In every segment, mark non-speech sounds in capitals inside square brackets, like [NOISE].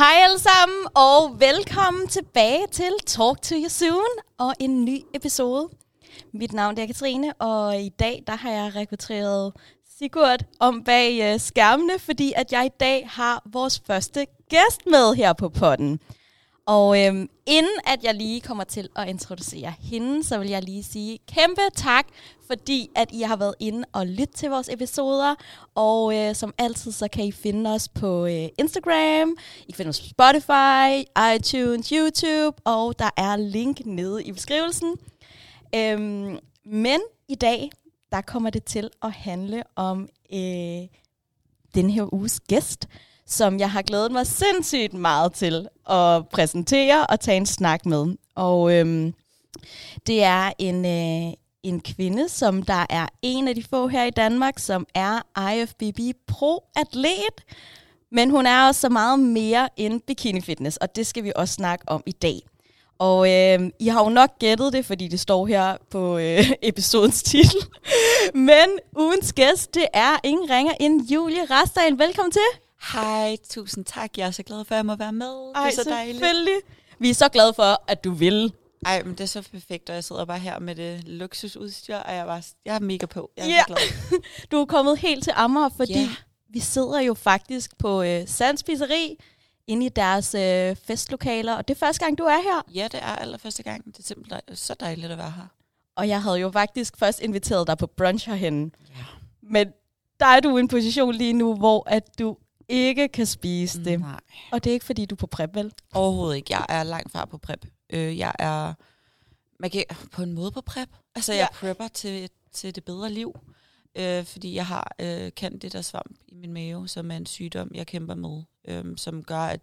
Hej alle sammen, og velkommen tilbage til Talk to You Soon og en ny episode. Mit navn er Katrine, og i dag der har jeg rekrutteret Sigurd om bag uh, skærmene, fordi at jeg i dag har vores første gæst med her på podden. Og øhm, inden at jeg lige kommer til at introducere hende, så vil jeg lige sige kæmpe tak, fordi at I har været inde og lyttet til vores episoder. Og øh, som altid, så kan I finde os på øh, Instagram, I kan finde os på Spotify, iTunes, YouTube, og der er link nede i beskrivelsen. Øhm, men i dag, der kommer det til at handle om øh, den her uges gæst, som jeg har glædet mig sindssygt meget til at præsentere og tage en snak med. Og øhm, det er en, øh, en kvinde, som der er en af de få her i Danmark, som er IFBB Pro-atlet. Men hun er også så meget mere end bikini fitness, og det skal vi også snakke om i dag. Og øh, I har jo nok gættet det, fordi det står her på øh, [LAUGHS] episodens titel. Men ugens gæst, det er ingen ringer end Julie Rastein. Velkommen til. Hej, tusind tak. Jeg er så glad for, at jeg må være med. Ej, det er så dejligt. selvfølgelig. Vi er så glade for, at du vil. Ej, men det er så perfekt, og jeg sidder bare her med det luksusudstyr, og jeg er, bare, jeg er mega på. Jeg er Ja. så glad. [LAUGHS] Du er kommet helt til Amager, fordi Ja. vi sidder jo faktisk på øh, Sands Pizzeri, inde i deres øh, festlokaler, og det er første gang, du er her. Ja, det er allerførste gang. Det er simpelthen dej- så dejligt at være her. Og jeg havde jo faktisk først inviteret dig på brunch herhenne. Ja. Men der er du i en position lige nu, hvor at du ikke kan spise det. Nej, Og det er ikke, fordi du er på prep, vel? overhovedet ikke. Jeg er langt fra på prep. Øh, jeg er man kan, på en måde på prep. Altså, jeg Ja. prepper til, til det bedre liv. Øh, fordi jeg har øh, candida svamp i min mave, som er en sygdom, jeg kæmper med. Øh, som gør, at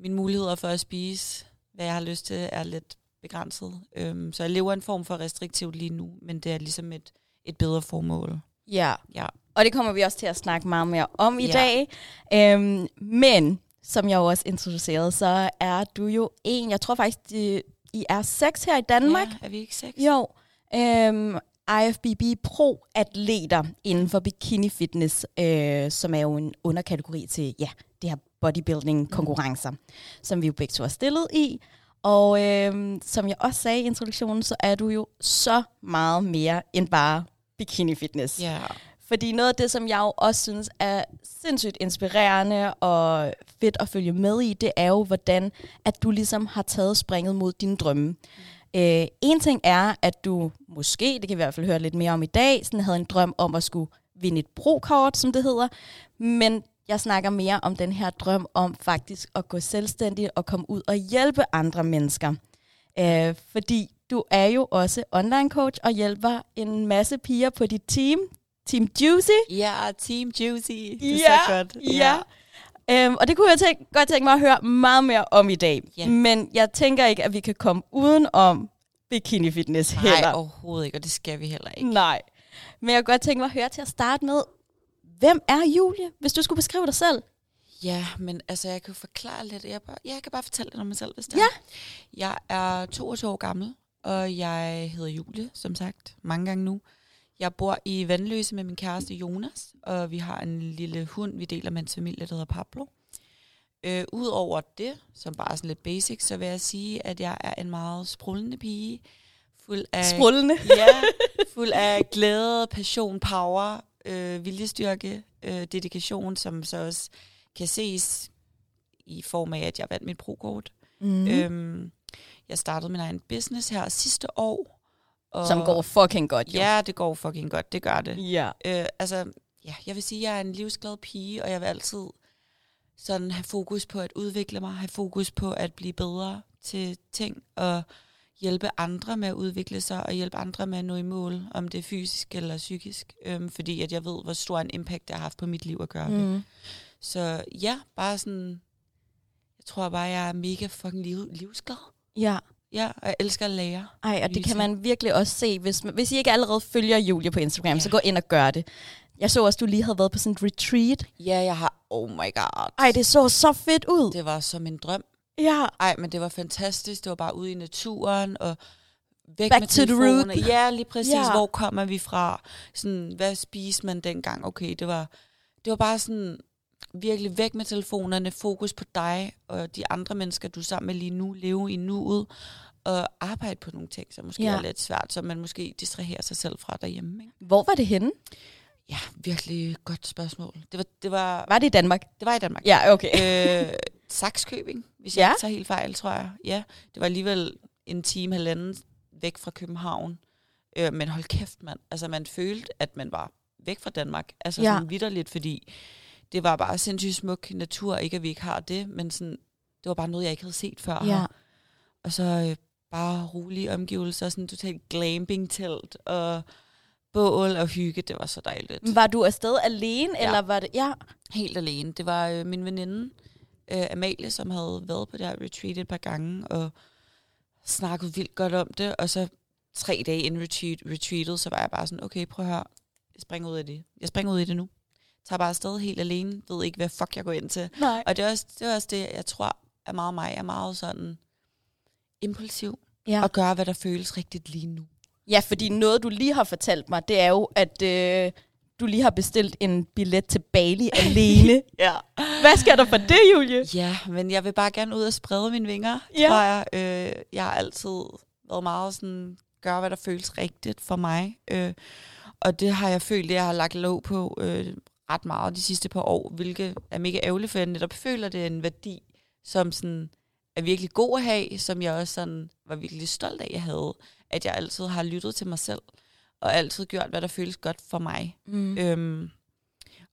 mine muligheder for at spise, hvad jeg har lyst til, er lidt begrænset. Øh, så jeg lever en form for restriktivt lige nu, men det er ligesom et, et bedre formål. Ja. Ja. Og det kommer vi også til at snakke meget mere om i Ja. dag. Øhm, men, som jeg også introducerede, så er du jo en, jeg tror faktisk, de, I er seks her i Danmark. Ja, er vi ikke seks? Jo. Øhm, IFBB Pro-atleter inden for bikini fitness, øh, som er jo en underkategori til ja, det her bodybuilding-konkurrencer, mm. som vi jo begge to har stillet i. Og øh, som jeg også sagde i introduktionen, så er du jo så meget mere end bare bikini fitness. Ja. Fordi noget af det, som jeg jo også synes er sindssygt inspirerende og fedt at følge med i, det er jo, hvordan at du ligesom har taget springet mod dine drømme. Mm. Øh, en ting er, at du måske, det kan vi i hvert fald høre lidt mere om i dag, sådan havde en drøm om at skulle vinde et brokort, som det hedder. Men jeg snakker mere om den her drøm om faktisk at gå selvstændig og komme ud og hjælpe andre mennesker. Øh, fordi du er jo også online coach og hjælper en masse piger på dit team, Team Juicy. Ja, Team Juicy. Det er Ja, så godt. ja. Øhm, og det kunne jeg tænke, godt tænke mig at høre meget mere om i dag. Ja. Men jeg tænker ikke, at vi kan komme uden om bikini fitness heller. Nej, overhovedet ikke, og det skal vi heller ikke. Nej. Men jeg kunne godt tænke mig at høre til at starte med, hvem er Julie, hvis du skulle beskrive dig selv? Ja, men altså, jeg kan jo forklare lidt. Jeg, bare, jeg kan bare fortælle lidt om mig selv, hvis det Ja. er. Jeg er 22 år gammel, og jeg hedder Julie, som sagt, mange gange nu. Jeg bor i Vandløse med min kæreste Jonas, og vi har en lille hund, vi deler med en familie, der hedder Pablo. Øh, Udover det, som bare er sådan lidt basic, så vil jeg sige, at jeg er en meget sprullende pige. Fuld af Sprullende. ja, fuld af glæde, passion, power, øh, viljestyrke, øh, dedikation, som så også kan ses i form af, at jeg vandt mit prokort. Mm. Øhm, jeg startede min egen business her sidste år. Og Som går fucking godt, jo. Ja, det går fucking godt, det gør det. Ja. Øh, altså, ja, jeg vil sige, at jeg er en livsglad pige, og jeg vil altid sådan have fokus på at udvikle mig, have fokus på at blive bedre til ting, og hjælpe andre med at udvikle sig, og hjælpe andre med at nå i mål, om det er fysisk eller psykisk, øhm, fordi at jeg ved, hvor stor en impact det har haft på mit liv at gøre det. Mm. Så ja, bare sådan, jeg tror bare, jeg er mega fucking liv, livsglad. Ja. Ja, og jeg elsker at lære. Ej, og det kan man virkelig også se, hvis, man, hvis I ikke allerede følger Julie på Instagram, ja. Så gå ind og gør det. Jeg så også, du lige havde været på sådan et retreat. Ja, jeg har, oh my god. Ej, det så så fedt ud. Det var som en drøm. Ja. Ej, men det var fantastisk. Det var bare ude i naturen, og væk Back med to the telefonerne. root. Ja, lige præcis. Ja. Hvor kommer vi fra? Sådan, hvad spiste man dengang? Okay, det var, det var bare sådan... virkelig væk med telefonerne, fokus på dig og de andre mennesker, du er sammen med lige nu, leve i nuet, og arbejde på nogle ting, som måske Ja. er lidt svært, så man måske distraherer sig selv fra derhjemme. Ikke? Hvor var det henne? Ja, virkelig godt spørgsmål. Det var, det var, Var det i Danmark? det var i Danmark. Ja, okay. øh, Saxkøbing, hvis Ja. jeg ikke tager helt fejl, tror jeg. Ja, det var alligevel en time, halvanden væk fra København. Øh, men hold kæft, mand. Altså, man følte, at man var væk fra Danmark. Altså, ja. sådan vidderligt, fordi det var bare sindssygt smuk natur. Ikke, at vi ikke har det, men sådan, det var bare noget, jeg ikke havde set før. ja. her. Og så øh, bare rolige omgivelser, sådan totalt glamping-telt og bål og hygge. Det var så dejligt. Var du afsted alene, Ja. eller var det... Ja. helt alene. Det var øh, min veninde, øh, Amalie, som havde været på det her retreat et par gange, og snakket vildt godt om det, og så tre dage inden retreat, retreatet, så var jeg bare sådan, okay, prøv at høre, jeg springer ud af det. Jeg springer ud i det nu. Tager bare afsted helt alene, ved ikke, hvad fuck jeg går ind til. Nej. Og det er også det, er også det jeg tror er meget mig. Er meget sådan impulsiv, Ja. og gør, hvad der føles rigtigt lige nu. ja, fordi noget, du lige har fortalt mig, det er jo, at øh, du lige har bestilt en billet til Bali alene. [LAUGHS] Ja. Hvad skal der for det, Julie? Ja, men jeg vil bare gerne ud og sprede mine vinger, Ja. ja. tror jeg. Øh, jeg har altid været meget sådan, gøre hvad der føles rigtigt for mig. Øh, og det har jeg følt, at jeg har lagt låg på øh, ret meget de sidste par år, hvilket er mega ærgerligt, for jeg netop føler, det er en værdi, som sådan er virkelig god at have, som jeg også sådan var virkelig stolt af, jeg havde. At jeg altid har lyttet til mig selv, og altid gjort, hvad der føles godt for mig. Mm. Øhm,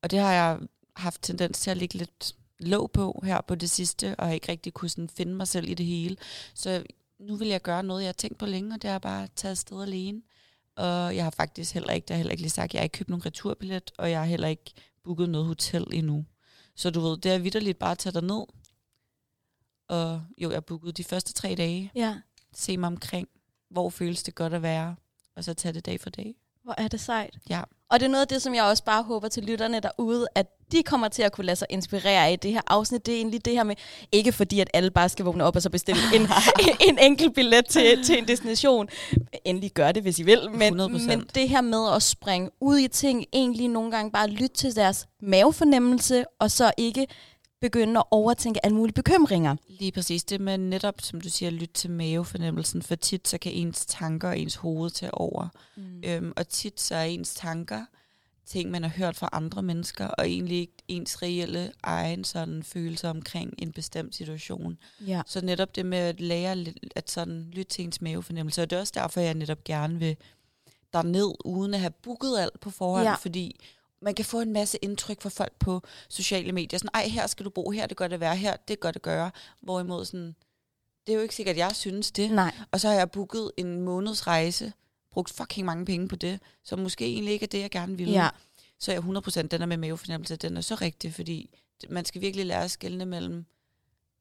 og det har jeg haft tendens til at ligge lidt låg på her på det sidste, og har ikke rigtig kunne sådan finde mig selv i det hele. Så nu vil jeg gøre noget, jeg har tænkt på længe, og det er bare at tage afsted alene. Og jeg har faktisk heller ikke, jeg heller ikke lige sagt, jeg har ikke købt nogen returbillet, og jeg har heller ikke booket noget hotel endnu. Så du ved, det er vidderligt bare at tage dig ned. Og jo, jeg booket de første tre dage. Ja. Se mig omkring, hvor føles det godt at være, og så tage det dag for dag. Hvor er det sejt. Ja. Og det er noget af det, som jeg også bare håber til lytterne derude, at de kommer til at kunne lade sig inspirere af det her afsnit. Det er egentlig det her med, ikke fordi at alle bare skal vågne op og så bestille en, [LAUGHS] en enkelt billet til, til en destination. Endelig gør det, hvis I vil. Men, 100%. men det her med at springe ud i ting, egentlig nogle gange bare lytte til deres mavefornemmelse, og så ikke begynde at overtænke alle mulige bekymringer. Lige præcis. Det med netop, som du siger, lytte til mavefornemmelsen, for tit så kan ens tanker og ens hoved tage over. Mm. Øhm, og tit så er ens tanker ting, man har hørt fra andre mennesker, og egentlig ikke ens reelle egen sådan følelse omkring en bestemt situation. Ja. Så netop det med at lære at sådan lytte til ens mavefornemmelse, og det er også derfor, jeg netop gerne vil derned, uden at have booket alt på forhånd, ja. fordi man kan få en masse indtryk fra folk på sociale medier. Sådan, ej, her skal du bo, her er det godt at være, her det godt at gøre. Hvorimod sådan, det er jo ikke sikkert, at jeg synes det. Nej. Og så har jeg booket en måneds rejse, brugt fucking mange penge på det, som måske egentlig ikke er det, jeg gerne ville. Ja. Så er jeg 100% den der med mavefornemmelse, den er så rigtig, fordi man skal virkelig lære at skelne mellem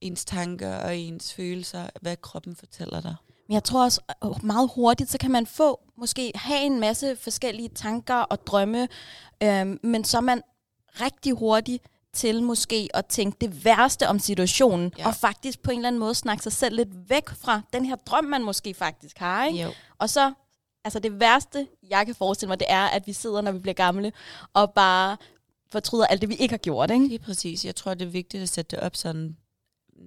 ens tanker og ens følelser, hvad kroppen fortæller dig. Men jeg tror også øh, meget hurtigt, så kan man få, måske have en masse forskellige tanker og drømme, øhm, men så er man rigtig hurtigt til måske at tænke det værste om situationen, ja. Ja. og faktisk på en eller anden måde snakke sig selv lidt væk fra den her drøm, man måske faktisk har. Ikke? Jo. Og så, altså det værste, jeg kan forestille mig, det er, at vi sidder, når vi bliver gamle, og bare fortryder alt det, vi ikke har gjort. Ikke? Lige præcis. Jeg tror, det er vigtigt at sætte det op sådan,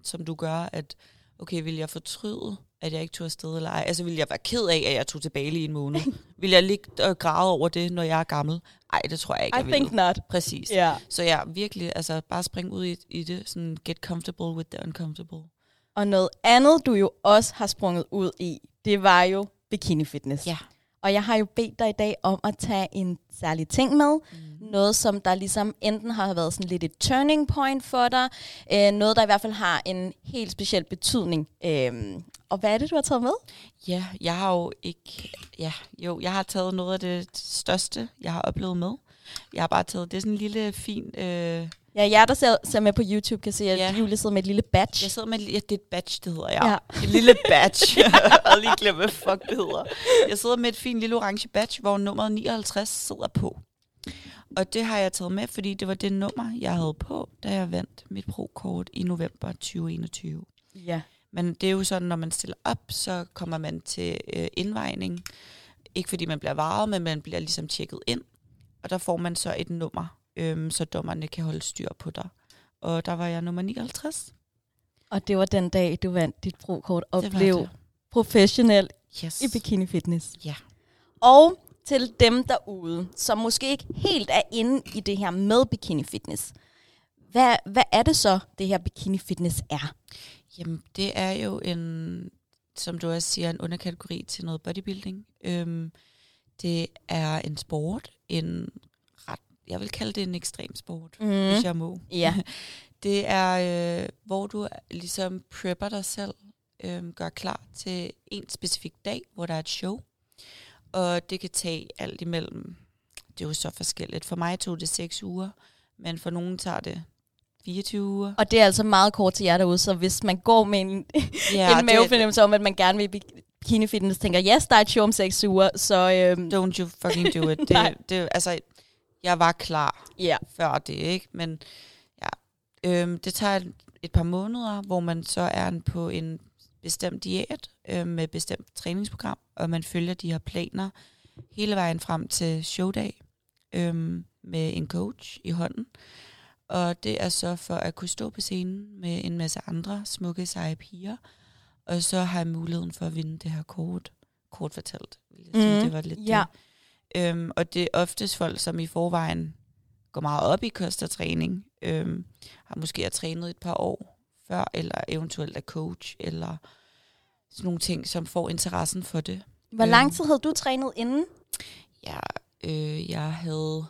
som du gør, at okay, vil jeg fortryde, at jeg ikke tog afsted eller ej? Altså, vil jeg være ked af, at jeg tog tilbage lige en måned? [LAUGHS] vil jeg ligge og græde over det, når jeg er gammel? Ej, det tror jeg ikke, I jeg think vil. not. Præcis. Ja. Så ja, virkelig, altså bare spring ud i, i det, sådan get comfortable with the uncomfortable. Og noget andet, du jo også har sprunget ud i, det var jo bikini fitness. Ja. Og jeg har jo bedt dig i dag om at tage en særlig ting med. Mm. Noget, som der ligesom enten har været sådan lidt et turning point for dig. Øh, noget, der i hvert fald har en helt speciel betydning. Øh, og hvad er det, du har taget med? Ja, jeg har jo ikke... Ja, jo, jeg har taget noget af det største, jeg har oplevet med. Jeg har bare taget... Det er sådan en lille, fin... Øh, Ja, jer, der ser, ser med på YouTube, kan se, at Ja. Julie sidder med et lille badge. jeg sidder med... Ja, det er et badge, det hedder jeg. Ja. Ja. Et lille badge. [LAUGHS] jeg havde lige glemt, hvad fuck det hedder. Jeg sidder med et fint lille orange badge, hvor nummeret 59 sidder på. Og det har jeg taget med, fordi det var det nummer, jeg havde på, da jeg vandt mit pro-kort i november 2021. Ja. Men det er jo sådan, når man stiller op, så kommer man til øh, indvejning. Ikke fordi man bliver varet, men man bliver ligesom tjekket ind. Og der får man så et nummer øhm, så dommerne kan holde styr på dig. Og der var jeg nummer 59. Og det var den dag, du vandt dit prokort og Det blev professionel Yes. i bikini fitness. Ja. Og til dem derude, som måske ikke helt er inde i det her med bikini fitness. Hvad, hvad er det så, det her bikini fitness er? Jamen, det er jo en, som du også siger, en underkategori til noget bodybuilding. Øhm, det er en sport, en jeg vil kalde det en ekstrem sport, mm. Hvis jeg må. Ja. [LAUGHS] Det er, øh, hvor du ligesom prepper dig selv, øh, gør klar til en specifik dag, hvor der er et show. Og det kan tage alt imellem, det er jo så forskelligt. For mig tog det 6 uger, men for nogen tager det 24 uger. Og det er altså meget kort til jer derude, så hvis man går med en, [LAUGHS] Ja, en mavefornemmelse om, at man gerne vil bikini fitness, tænker, yes, der er et show om seks uger, så øhm, Don't you fucking do it. [LAUGHS] Det, det, altså, jeg var klar ja. før det, ikke? Men ja, øhm, det tager et, et par måneder, hvor man så er en- på en bestemt diæt øh, med et bestemt træningsprogram, og man følger de her planer hele vejen frem til showdag øhm, med en coach i hånden. Og det er så for at kunne stå på scenen med en masse andre smukke, seje piger, og så har jeg muligheden for at vinde det her kort. Kort fortalt, vil jeg sige. Mhm. Det var lidt Ja. det. Øhm, og det er oftest folk, som i forvejen går meget op i kost og træning, øhm, har måske har trænet et par år før, eller eventuelt er coach, eller sådan nogle ting, som får interessen for det. Hvor lang Øhm. tid havde du trænet inden? Ja, øh, jeg havde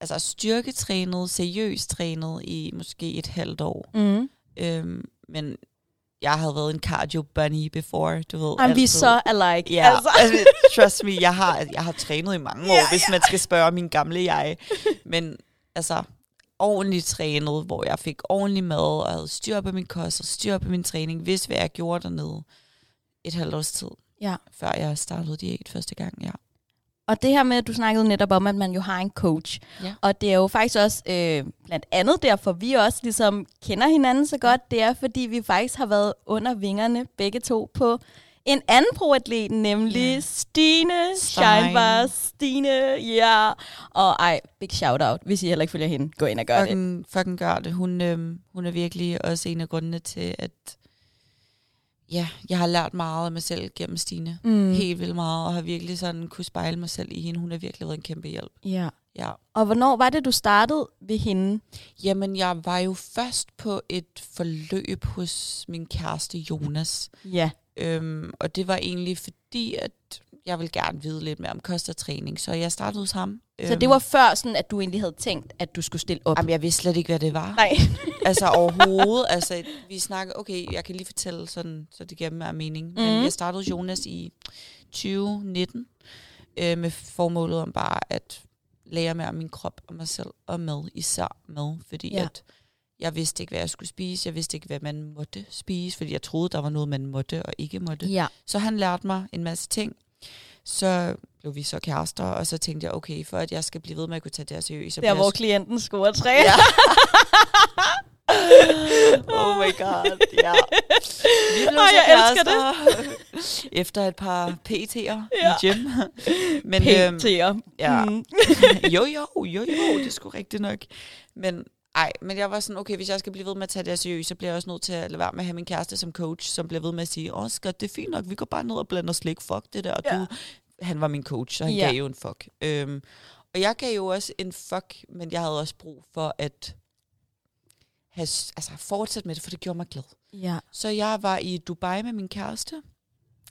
altså styrketrænet, seriøst trænet i måske et halvt år. Mm. Øhm, men jeg havde været en cardio bunny before, du ved. Jamen, vi er så alike. Ja, Altså. altså. [LAUGHS] altså, trust me, jeg har, jeg har trænet i mange år, Ja, ja, hvis man skal spørge min gamle jeg. Men altså, ordentligt trænet, hvor jeg fik ordentlig mad, og havde styr på min kost, og styr på min træning, vidste hvad jeg gjorde dernede et halvt års tid, Ja. før jeg startede diæt første gang, ja. Og det her med, at du snakkede netop om, at man jo har en coach. Ja. Og det er jo faktisk også øh, blandt andet derfor, vi også ligesom kender hinanden så godt. Det er, fordi vi faktisk har været under vingerne begge to på en anden proatlet, nemlig Ja. Stine. Scheinbar. Stine, ja. Og ej, big shout out. Hvis I heller ikke følger hende, gå ind og gør det. Fucking, fucking gør det. Hun, øhm, hun er virkelig også en af grundene til, at ja, jeg har lært meget af mig selv gennem Stine. Mm. Helt vildt meget, og har virkelig sådan kunne spejle mig selv i hende. Hun har virkelig været en kæmpe hjælp. Ja. Ja. Og hvornår var det, du startede ved hende? Jamen, jeg var jo først på et forløb hos min kæreste Jonas. Ja. Øhm, og det var egentlig fordi, at jeg ville gerne vide lidt mere om kost og træning, så jeg startede hos ham. Så det var før sådan, at du egentlig havde tænkt, at du skulle stille op? Jamen, jeg vidste slet ikke, hvad det var. Nej. [LAUGHS] altså overhovedet. Altså, vi snakker, okay, jeg kan lige fortælle sådan, så det giver mere mening. Mm. Men Mhm. jeg startede Jonas i 2019, øh, med formålet om bare at lære mere om min krop og mig selv, og mad, især mad, fordi ja. at jeg vidste ikke, hvad jeg skulle spise. Jeg vidste ikke, hvad man måtte spise, fordi jeg troede, der var noget, man måtte og ikke måtte. Ja. Så han lærte mig en masse ting. Så blev vi så kærester, og så tænkte jeg, okay, for at jeg skal blive ved med at kunne tage det her seriøst, så Der, hvor jeg klienten scorer tre. Ja. [LAUGHS] oh my god, ja. [LAUGHS] Vi blev Ej, så jeg elsker kærester [LAUGHS] Efter et par PT'er Ja. i gym. Men, øhm, PT'er. ja. Mm. jo, jo, jo, jo, det er sgu rigtigt nok. Men ej, men jeg var sådan, okay, hvis jeg skal blive ved med at tage det seriøst, så bliver jeg også nødt til at lade være med at have min kæreste som coach, som bliver ved med at sige, åh skat, det er fint nok, vi går bare ned og blander slik, fuck det der. Ja. Du, han var min coach, så han Ja. gav jo en fuck. Øhm, og jeg gav jo også en fuck, men jeg havde også brug for at have, altså, fortsætte med det, for det gjorde mig glad. Ja. Så jeg var i Dubai med min kæreste,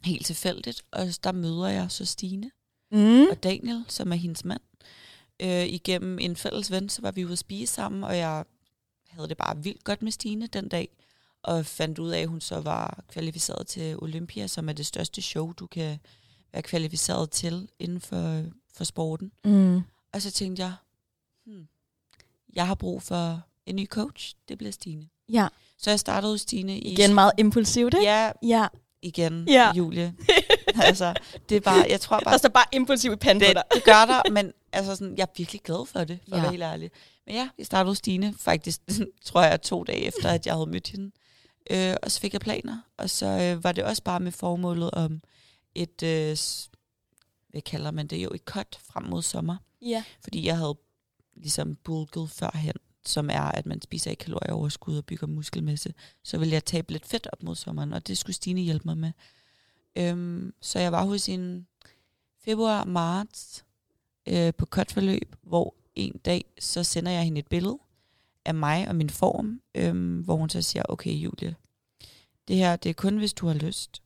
helt tilfældigt, og der møder jeg så Stine Mm. og Daniel, som er hendes mand. Øh, igennem en fælles ven, så var vi ude at spise sammen, og jeg havde det bare vildt godt med Stine den dag, og fandt ud af, at hun så var kvalificeret til Olympia, som er det største show, du kan være kvalificeret til inden for, for sporten. Mm. Og så tænkte jeg, hmm, jeg har brug for en ny coach, det bliver Stine. Ja. Så jeg startede hos Stine i... Igen meget impulsivt, ikke? Ja, Ja. igen, Ja. Julie. [LAUGHS] altså, det er bare, jeg tror bare, Der står bare impulsiv i panden på det, dig. det gør der, men altså sådan, jeg er virkelig glad for det, for ja. At være helt ærlig. Men ja, jeg startede Stine faktisk, [LAUGHS] tror jeg, to dage efter, at jeg havde mødt hende. Øh, og så fik jeg planer, og så øh, var det også bare med formålet om et, øh, hvad kalder man det jo, et cut frem mod sommer. Ja. Fordi jeg havde ligesom bulket førhen, som er, at man spiser ikke kalorieoverskud og bygger muskelmasse, så vil jeg tabe lidt fedt op mod sommeren, og det skulle Stine hjælpe mig med. Øhm, så jeg var hos en februar-marts øh, på kortforløb, hvor en dag, så sender jeg hende et billede af mig og min form, øhm, hvor hun så siger, okay Julie, det her, det er kun hvis du har lyst,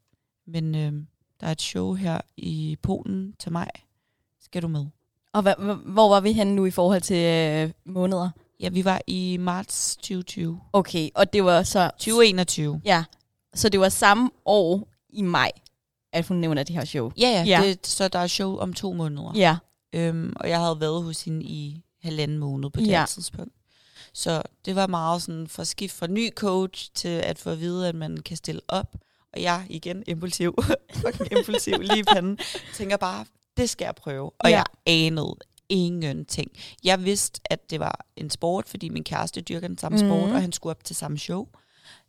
men øhm, der er et show her i Polen til mig. Skal du med? Og hva, hvor var vi henne nu i forhold til øh, måneder? Ja, vi var i marts 2020. Okay, og det var så... 2021. Ja, så det var samme år i maj, at hun nævner det her show. Ja, ja. Ja. Det, så der er show om to måneder. Ja, Øhm, og jeg havde været hos hende i halvanden måned på det Ja. tidspunkt. Så det var meget sådan fra skift fra ny coach til at få at vide, at man kan stille op. Og jeg igen impulsiv, [LAUGHS] fucking impulsiv lige i panden, tænker bare, det skal jeg prøve. Og Ja. jeg anede ingenting. Jeg vidste, at det var en sport, fordi min kæreste dyrker den samme Mhm. sport, og han skulle op til samme show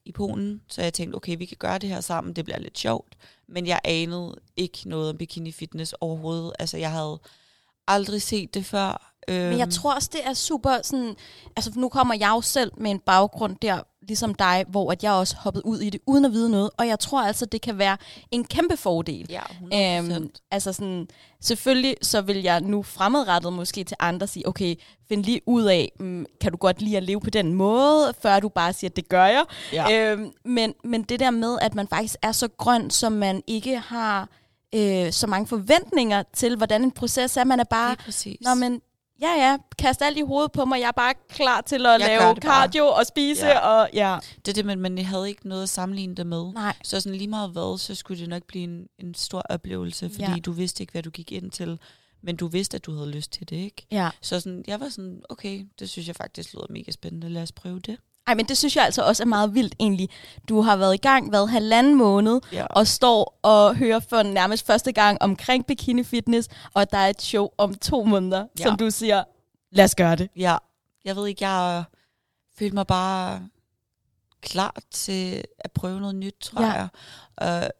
i Polen. Så jeg tænkte, okay, vi kan gøre det her sammen, det bliver lidt sjovt. Men jeg anede ikke noget om bikini fitness overhovedet. Altså, jeg havde aldrig set det før. Øhm, men jeg tror også, det er super sådan... Altså, nu kommer jeg jo selv med en baggrund der, ligesom dig, hvor at jeg også hoppet ud i det, uden at vide noget. Og jeg tror altså, det kan være en kæmpe fordel. Ja, 100%. Øhm, altså sådan, selvfølgelig så vil jeg nu fremadrettet måske til andre sige, okay, find lige ud af, mm, kan du godt lide at leve på den måde, før du bare siger, det gør jeg. ja. Øhm, men, men det der med, at man faktisk er så grøn, som man ikke har øh, så mange forventninger til, hvordan en proces er. Man er bare, nå men, ja ja, kast alt i hovedet på mig, jeg er bare klar til at Jeg lave det bare. cardio og spise, Ja. og ja. Det er det, men, men jeg havde ikke noget at sammenligne det med. Nej. Så sådan lige meget hvad, så skulle det nok blive en, en stor oplevelse, fordi ja. du vidste ikke, hvad du gik ind til, men du vidste, at du havde lyst til det, ikke? Ja. Så sådan, jeg var sådan, okay, det synes jeg faktisk lyder mega spændende, lad os prøve det. Ej, men det synes jeg altså også er meget vildt egentlig. Du har været i gang, været halvanden måned, Ja. og står og hører for nærmest første gang omkring bikini fitness, og der er et show om to måneder, ja. Som du siger, lad os gøre det. Ja, jeg ved ikke, jeg følte mig bare klar til at prøve noget nyt, tror Ja. jeg. Og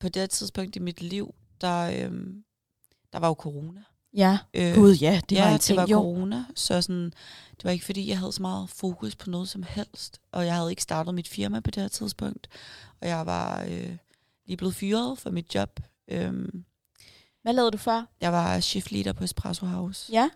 på det her tidspunkt i mit liv, der, øhm, der var jo corona. Ja, Øh, gud ja, det ja, var en ting, det var jo. corona, så sådan, det var ikke fordi, jeg havde så meget fokus på noget som helst, og jeg havde ikke startet mit firma på det her tidspunkt, og jeg var øh, lige blevet fyret fra mit job. Øhm, Hvad lavede du før? jeg var shift leader på Espresso House, Ja.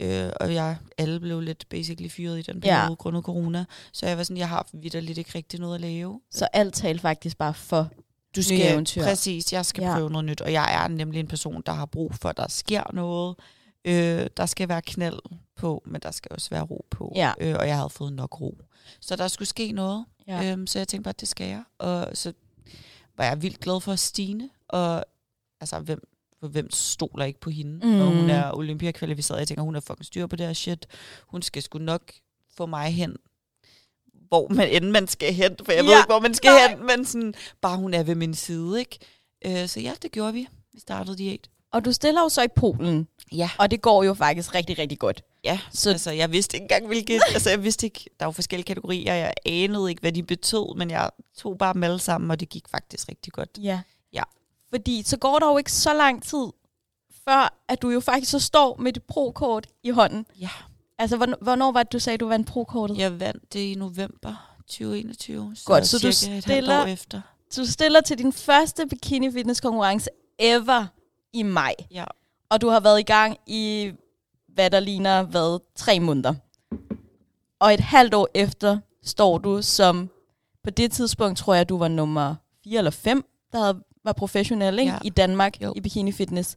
øh, og jeg, alle blev lidt basically fyret i den Ja. periode grundet corona, så jeg var sådan, jeg har vidderligt ikke rigtig noget at lave. Så alt talte faktisk bare for. Du Nye skal, eventyr. præcis, jeg skal Ja. prøve noget nyt, og jeg er nemlig en person, der har brug for, at der sker noget. Øh, der skal være knald på, men der skal også være ro på. Ja. Øh, og jeg havde fået nok ro. Så der skulle ske noget, ja. øhm, så jeg tænkte bare, at det skal jeg. Og så var jeg vildt glad for Stine, og altså, hvem, for hvem stoler ikke på hende? Mm. Og hun er Olympia-kvalificeret. Jeg tænker, hun er fucking styr på det her shit. Hun skal sgu nok få mig hen, hvor man end man skal hen, for jeg ja. ved ikke, hvor man skal nej. hen, men sådan, bare hun er ved min side, ikke? Øh, så ja, det gjorde vi. Vi startede diæt. Og du stiller jo så i Polen, Ja. og det går jo faktisk rigtig, rigtig godt. Ja, Så- så altså, jeg vidste ikke engang, hvilket... altså, jeg vidste ikke... Der var forskellige kategorier, jeg anede ikke, hvad de betød, men jeg tog bare dem alle sammen, og det gik faktisk rigtig godt. Ja. Ja. Fordi så går der jo ikke så lang tid, før at du jo faktisk så står med et pro-kort i hånden. Ja. Altså, hvornår, hvornår var det, du sagde, du vandt pro-kortet? Jeg vandt det i november 2021. Så Godt, så du stiller- år efter. Du stiller til din første bikini fitness konkurrence ever i maj. Ja. Og du har været i gang i, hvad der ligner, hvad, tre måneder. Og et halvt år efter står du som, på det tidspunkt tror jeg, du var nummer 4 eller 5, der havde, var professionel ikke? Ja. i Danmark Jo. i bikini fitness.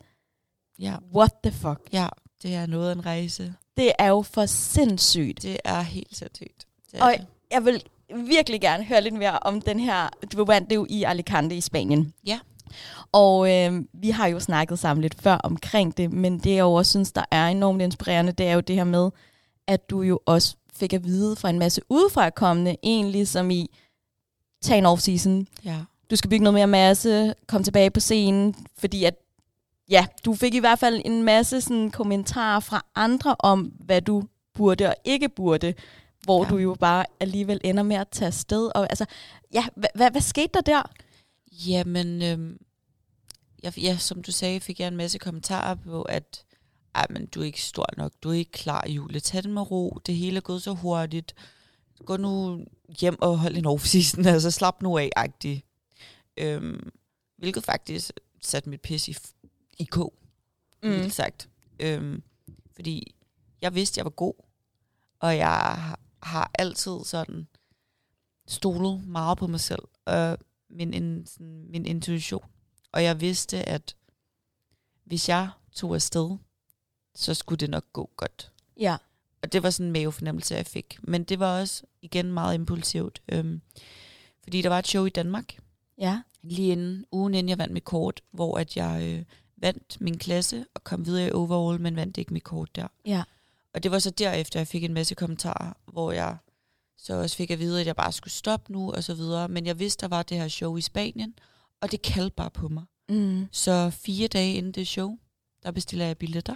Ja. What the fuck? ja, det er noget af en rejse. Det er jo for sindssygt. Det er helt sindssygt. Det er Og det. jeg vil virkelig gerne høre lidt mere om den her, du vandt det jo i Alicante i Spanien. Ja. Og øh, vi har jo snakket sammen lidt før omkring det, men det jeg jo også synes, der er enormt inspirerende, det er jo det her med, at du jo også fik at vide fra en masse udefrakommende, egentlig som i, tag en off-season, Ja. du skal bygge noget mere masse, kom tilbage på scenen, fordi at, ja, du fik i hvert fald en masse sådan, kommentarer fra andre om, hvad du burde og ikke burde, hvor ja. Du jo bare alligevel ender med at tage afsted. Og, altså, ja, hvad, hvad, hvad skete der der? Jamen, øhm, jeg, ja, som du sagde, fik jeg en masse kommentarer på, at ej, men du er ikke stor nok, du er ikke klar, Julie, tag den med ro, det hele er gået så hurtigt, gå nu hjem og hold en off-season, [LAUGHS] altså slap nu af, agtig. Øhm, hvilket faktisk satte mit pis i, i k, mm. vildt sagt. Øhm, fordi jeg vidste, jeg var god, og jeg har, har altid sådan stolet meget på mig selv, og min, in, sådan, min intuition. Og jeg vidste, at hvis jeg tog afsted, så skulle det nok gå godt. Ja. Og det var sådan en mavefornemmelse, jeg fik. Men det var også, igen, meget impulsivt. Øhm, fordi der var et show i Danmark, Ja. lige inden, ugen inden jeg vandt mit kort, hvor at jeg øh, vandt min klasse og kom videre i overall, men vandt ikke mit kort der. Ja. Og det var så derefter, jeg fik en masse kommentarer, hvor jeg så også fik at vide, at jeg bare skulle stoppe nu og så videre. Men jeg vidste, der var det her show i Spanien, og det kaldte bare på mig. Mm. Så fire dage inden det show, der bestiller jeg billetter.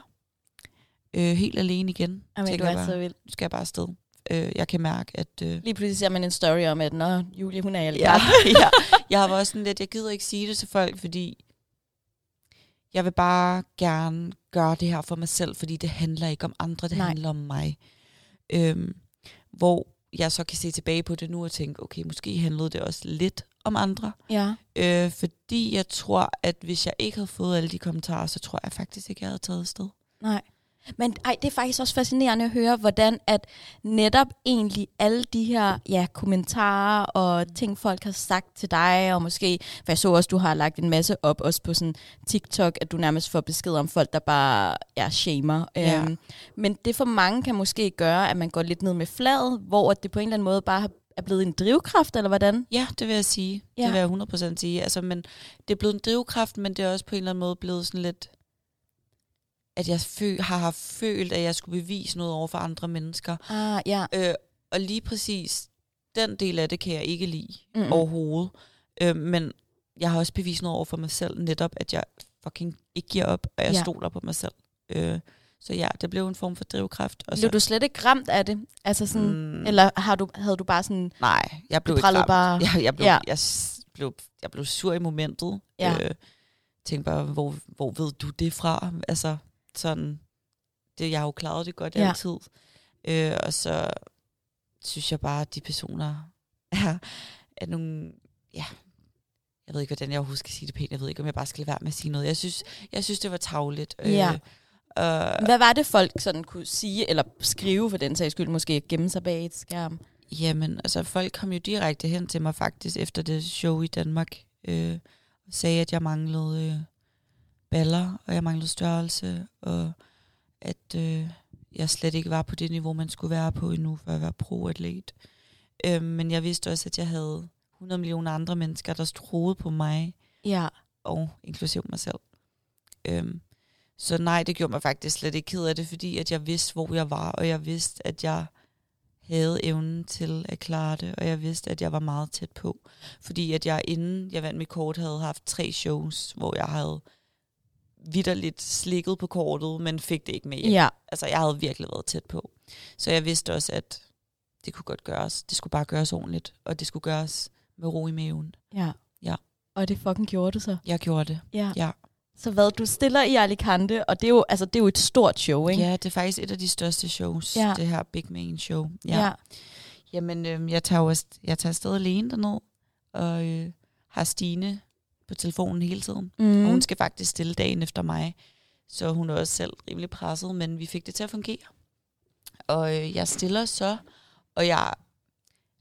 Øh, helt alene igen. Jamen, du er jeg så bare, vild. Nu skal jeg bare afsted. Øh, jeg kan mærke, at... Øh, Lige pludselig ser man en story om, at Nå, Julie, hun er i ja, [LAUGHS] ja, jeg har også sådan lidt, jeg gider ikke sige det til folk, fordi jeg vil bare gerne gøre det her for mig selv, fordi det handler ikke om andre, det Nej. Handler om mig. Øhm, hvor jeg så kan se tilbage på det nu og tænke, okay, måske handlede det også lidt om andre. Ja. Øh, fordi jeg tror, at hvis jeg ikke havde fået alle de kommentarer, så tror jeg faktisk ikke, jeg havde taget afsted. Nej. Men ej, det er faktisk også fascinerende at høre, hvordan at netop egentlig alle de her ja, kommentarer og ting, folk har sagt til dig, og måske, for jeg så også, du har lagt en masse op, også på sådan TikTok, at du nærmest får besked om folk, der bare ja, shamer. Ja. Øhm, men det for mange kan måske gøre, at man går lidt ned med fladet, hvor det på en eller anden måde bare er blevet en drivkraft, eller hvordan? Ja, det vil jeg sige. Ja. Det vil jeg 100% sige. Altså, men det er blevet en drivkraft, men det er også på en eller anden måde blevet sådan lidt, at jeg fø- har haft følt, at jeg skulle bevise noget over for andre mennesker. Ah, ja. Øh, og lige præcis den del af det kan jeg ikke lide mm. overhovedet. Øh, men jeg har også bevist noget over for mig selv, netop at jeg fucking ikke giver op, og jeg Ja. stoler på mig selv. Øh, så ja, det blev en form for drivkraft. Og så, Blev du slet ikke ramt af det? Altså sådan, mm. Eller har du, havde du bare sådan... Nej, jeg blev ikke ramt. bare- [LAUGHS] Jeg, jeg, blev, Ja. jeg, blev, jeg blev sur i momentet. Ja. Øh, tænkte bare, hvor, hvor ved du det fra? Altså, sådan, det, jeg har jo klaret det godt Ja. altid. Øh, og så synes jeg bare, at de personer [LAUGHS] er, er nogle, ja, jeg ved ikke, hvordan jeg overhovedet skal sige det pænt. Jeg ved ikke, om jeg bare skal være med at sige noget. Jeg synes, jeg synes det var tavligt. Ja. Øh, og, Hvad var det, folk sådan kunne sige, eller skrive for den sags skyld, måske gemme sig bag et skærm? Jamen, altså folk kom jo direkte hen til mig faktisk efter det show i Danmark. Øh, og sagde, at jeg manglede øh, baller, og jeg manglede størrelse, og at øh, jeg slet ikke var på det niveau, man skulle være på endnu, for at være pro-atlet. Øh, men jeg vidste også, at jeg havde 100 millioner andre mennesker, der troede på mig, Ja. og inklusiv mig selv. Øhm, så nej, det gjorde mig faktisk slet ikke ked af det, fordi at jeg vidste, hvor jeg var, og jeg vidste, at jeg havde evnen til at klare det, og jeg vidste, at jeg var meget tæt på. Fordi at jeg inden jeg vandt mit kort, havde haft tre shows, hvor jeg havde vidderligt slikket på kortet, men fik det ikke med hjem. Ja. Altså, jeg havde virkelig været tæt på. Så jeg vidste også, at det kunne godt gøres. Det skulle bare gøres ordentligt, og det skulle gøres med ro i maven. Ja. Ja. Og det fucking gjorde du så. Jeg gjorde det. Ja. Ja. Så hvad, du stiller i Alicante, og det er jo, altså, det er jo et stort show, ikke? Ja, det er faktisk et af de største shows, Ja. det her Big Main Show. Ja. ja. ja. Jamen, øhm, jeg tager jo jeg tager afsted alene derned, og øh, har Stine på telefonen hele tiden. Mm. Og Mm. hun skal faktisk stille dagen efter mig, så hun er også selv rimelig presset, men vi fik det til at fungere. Og øh, jeg stiller så, og jeg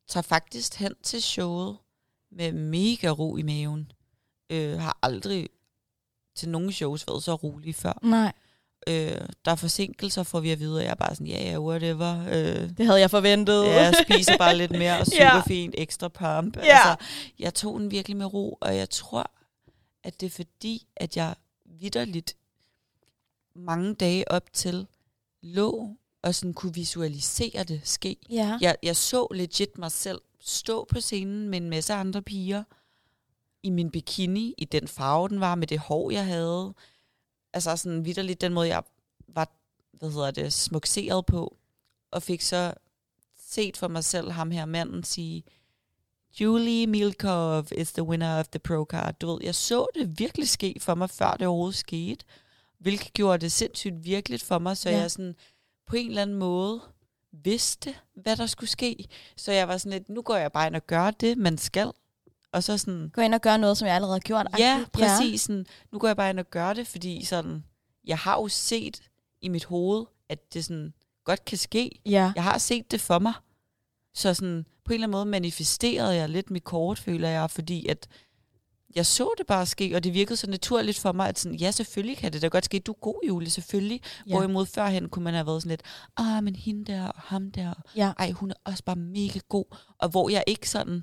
tager faktisk hen til showet med mega ro i maven. Øh, har aldrig til nogle shows været så rolig før. Nej, Øh, der er forsinkelser, får vi at vide, og jeg er bare sådan, ja, ja, whatever. Øh, det havde jeg forventet. ja, jeg spiser bare lidt mere, og [LAUGHS] Ja. super fint, ekstra pump. Ja. Altså, jeg tog den virkelig med ro, og jeg tror, at det er fordi, at jeg vidderligt mange dage op til lå og sådan kunne visualisere det ske. Ja. Jeg, jeg så legit mig selv stå på scenen med en masse andre piger i min bikini, i den farve, den var, med det hår, jeg havde. Altså sådan vidderligt den måde, jeg var, hvad hedder det, smukseret på. Og fik så set for mig selv ham her manden sige, Julie Milkov is the winner of the pro card. Du ved, jeg så det virkelig ske for mig, før det overhovedet skete. hvilket gjorde det sindssygt virkeligt for mig, så Ja. ja. jeg sådan på en eller anden måde vidste, hvad der skulle ske. Så jeg var sådan lidt, nu går jeg bare ind og gør det, man skal. Og så sådan, Gå ind og gøre noget, som jeg allerede har gjort. ja, præcis. Sådan, nu går jeg bare ind og gør det, fordi sådan, jeg har jo set i mit hoved, at det sådan godt kan ske. Ja. Jeg har set det for mig. Så sådan, på en eller anden måde manifesterede jeg lidt mit kort, føler jeg, fordi at jeg så det bare ske, og det virkede så naturligt for mig, at sådan, ja, selvfølgelig kan det da godt ske. Du er god, Julie, selvfølgelig. Ja. Hvorimod førhen kunne man have været sådan lidt, ah, men hende der og ham der, Ja. ej, hun er også bare mega god. Og hvor jeg ikke sådan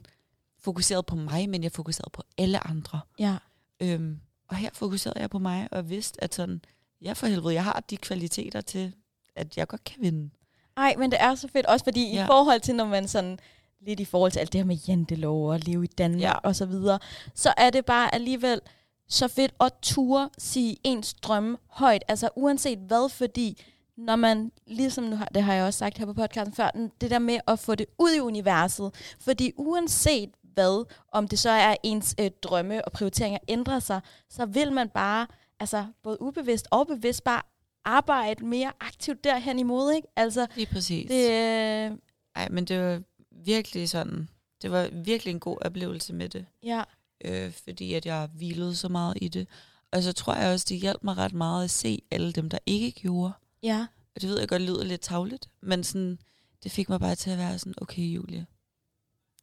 fokuserede på mig, men jeg fokuserede på alle andre. Ja. Øhm, og her fokuserede jeg på mig, og vidste, at sådan, ja for helvede, jeg har de kvaliteter til, at jeg godt kan vinde. Ej, men det er så fedt, også fordi ja. i forhold til, når man sådan, lidt i forhold til alt det her med jantelov og leve i Danmark ja. Og så videre, så er det bare alligevel så fedt at ture sige ens drømme højt, altså uanset hvad, fordi når man, ligesom nu har, det har jeg også sagt her på podcasten før, den- det der med at få det ud i universet, fordi uanset hvad, om det så er ens øh, drømme og prioriteringer ændrer sig, så vil man bare, altså både ubevidst og bevidst, bare arbejde mere aktivt derhen imod, ikke? Altså, Lige præcis. det, øh, Ej, men det var virkelig sådan, det var virkelig en god oplevelse med det, ja, øh, fordi at jeg hvilede så meget i det. Og så tror jeg også, det hjalp mig ret meget at se alle dem, der ikke gjorde. ja, Og det ved jeg godt lyder lidt tavligt, men sådan, det fik mig bare til at være sådan, okay Julie,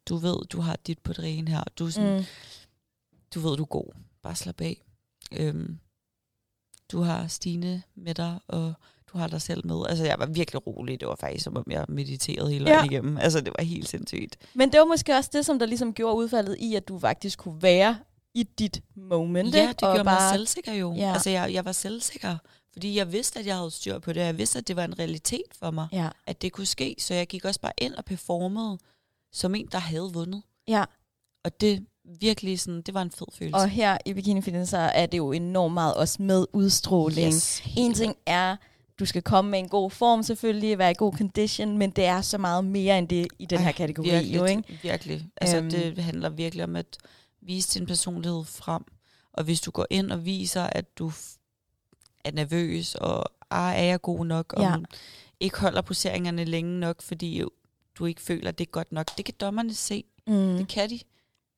du ved, du har dit på det rene her. Du, er sådan, mm. du ved, du er god. Bare slap af. Øhm, du har Stine med dig, og du har dig selv med. Altså, jeg var virkelig rolig. Det var faktisk, som om jeg mediterede hele Ja. vejen igennem. Altså, det var helt sindssygt. Men det var måske også det, som der ligesom gjorde udfaldet i, at du faktisk kunne være i dit moment. Ja, det Og gjorde mig bare, selvsikker jo. Ja. Ja. Altså, jeg, jeg var selvsikker, fordi jeg vidste, at jeg havde styr på det. Jeg vidste, at det var en realitet for mig, Ja, at det kunne ske. Så jeg gik også bare ind og performede som en, der havde vundet. ja. Og det virkelig sådan, det var en fed følelse. Og her i Bikini Fitness så er det jo enormt meget også med udstråling. yes, En ting er, du skal komme med en god form selvfølgelig, være i god condition, men det er så meget mere end det i den her Ej, kategori. virkelig, Jo, ikke? Virkelig. Altså, øhm. det handler virkelig om at vise sin personlighed frem. Og hvis du går ind og viser, at du er nervøs, og ah, er jeg god nok, og ja. ikke holder poseringerne længe nok, fordi du ikke føler, at det er godt nok. Det kan dommerne se. Mm. Det kan de.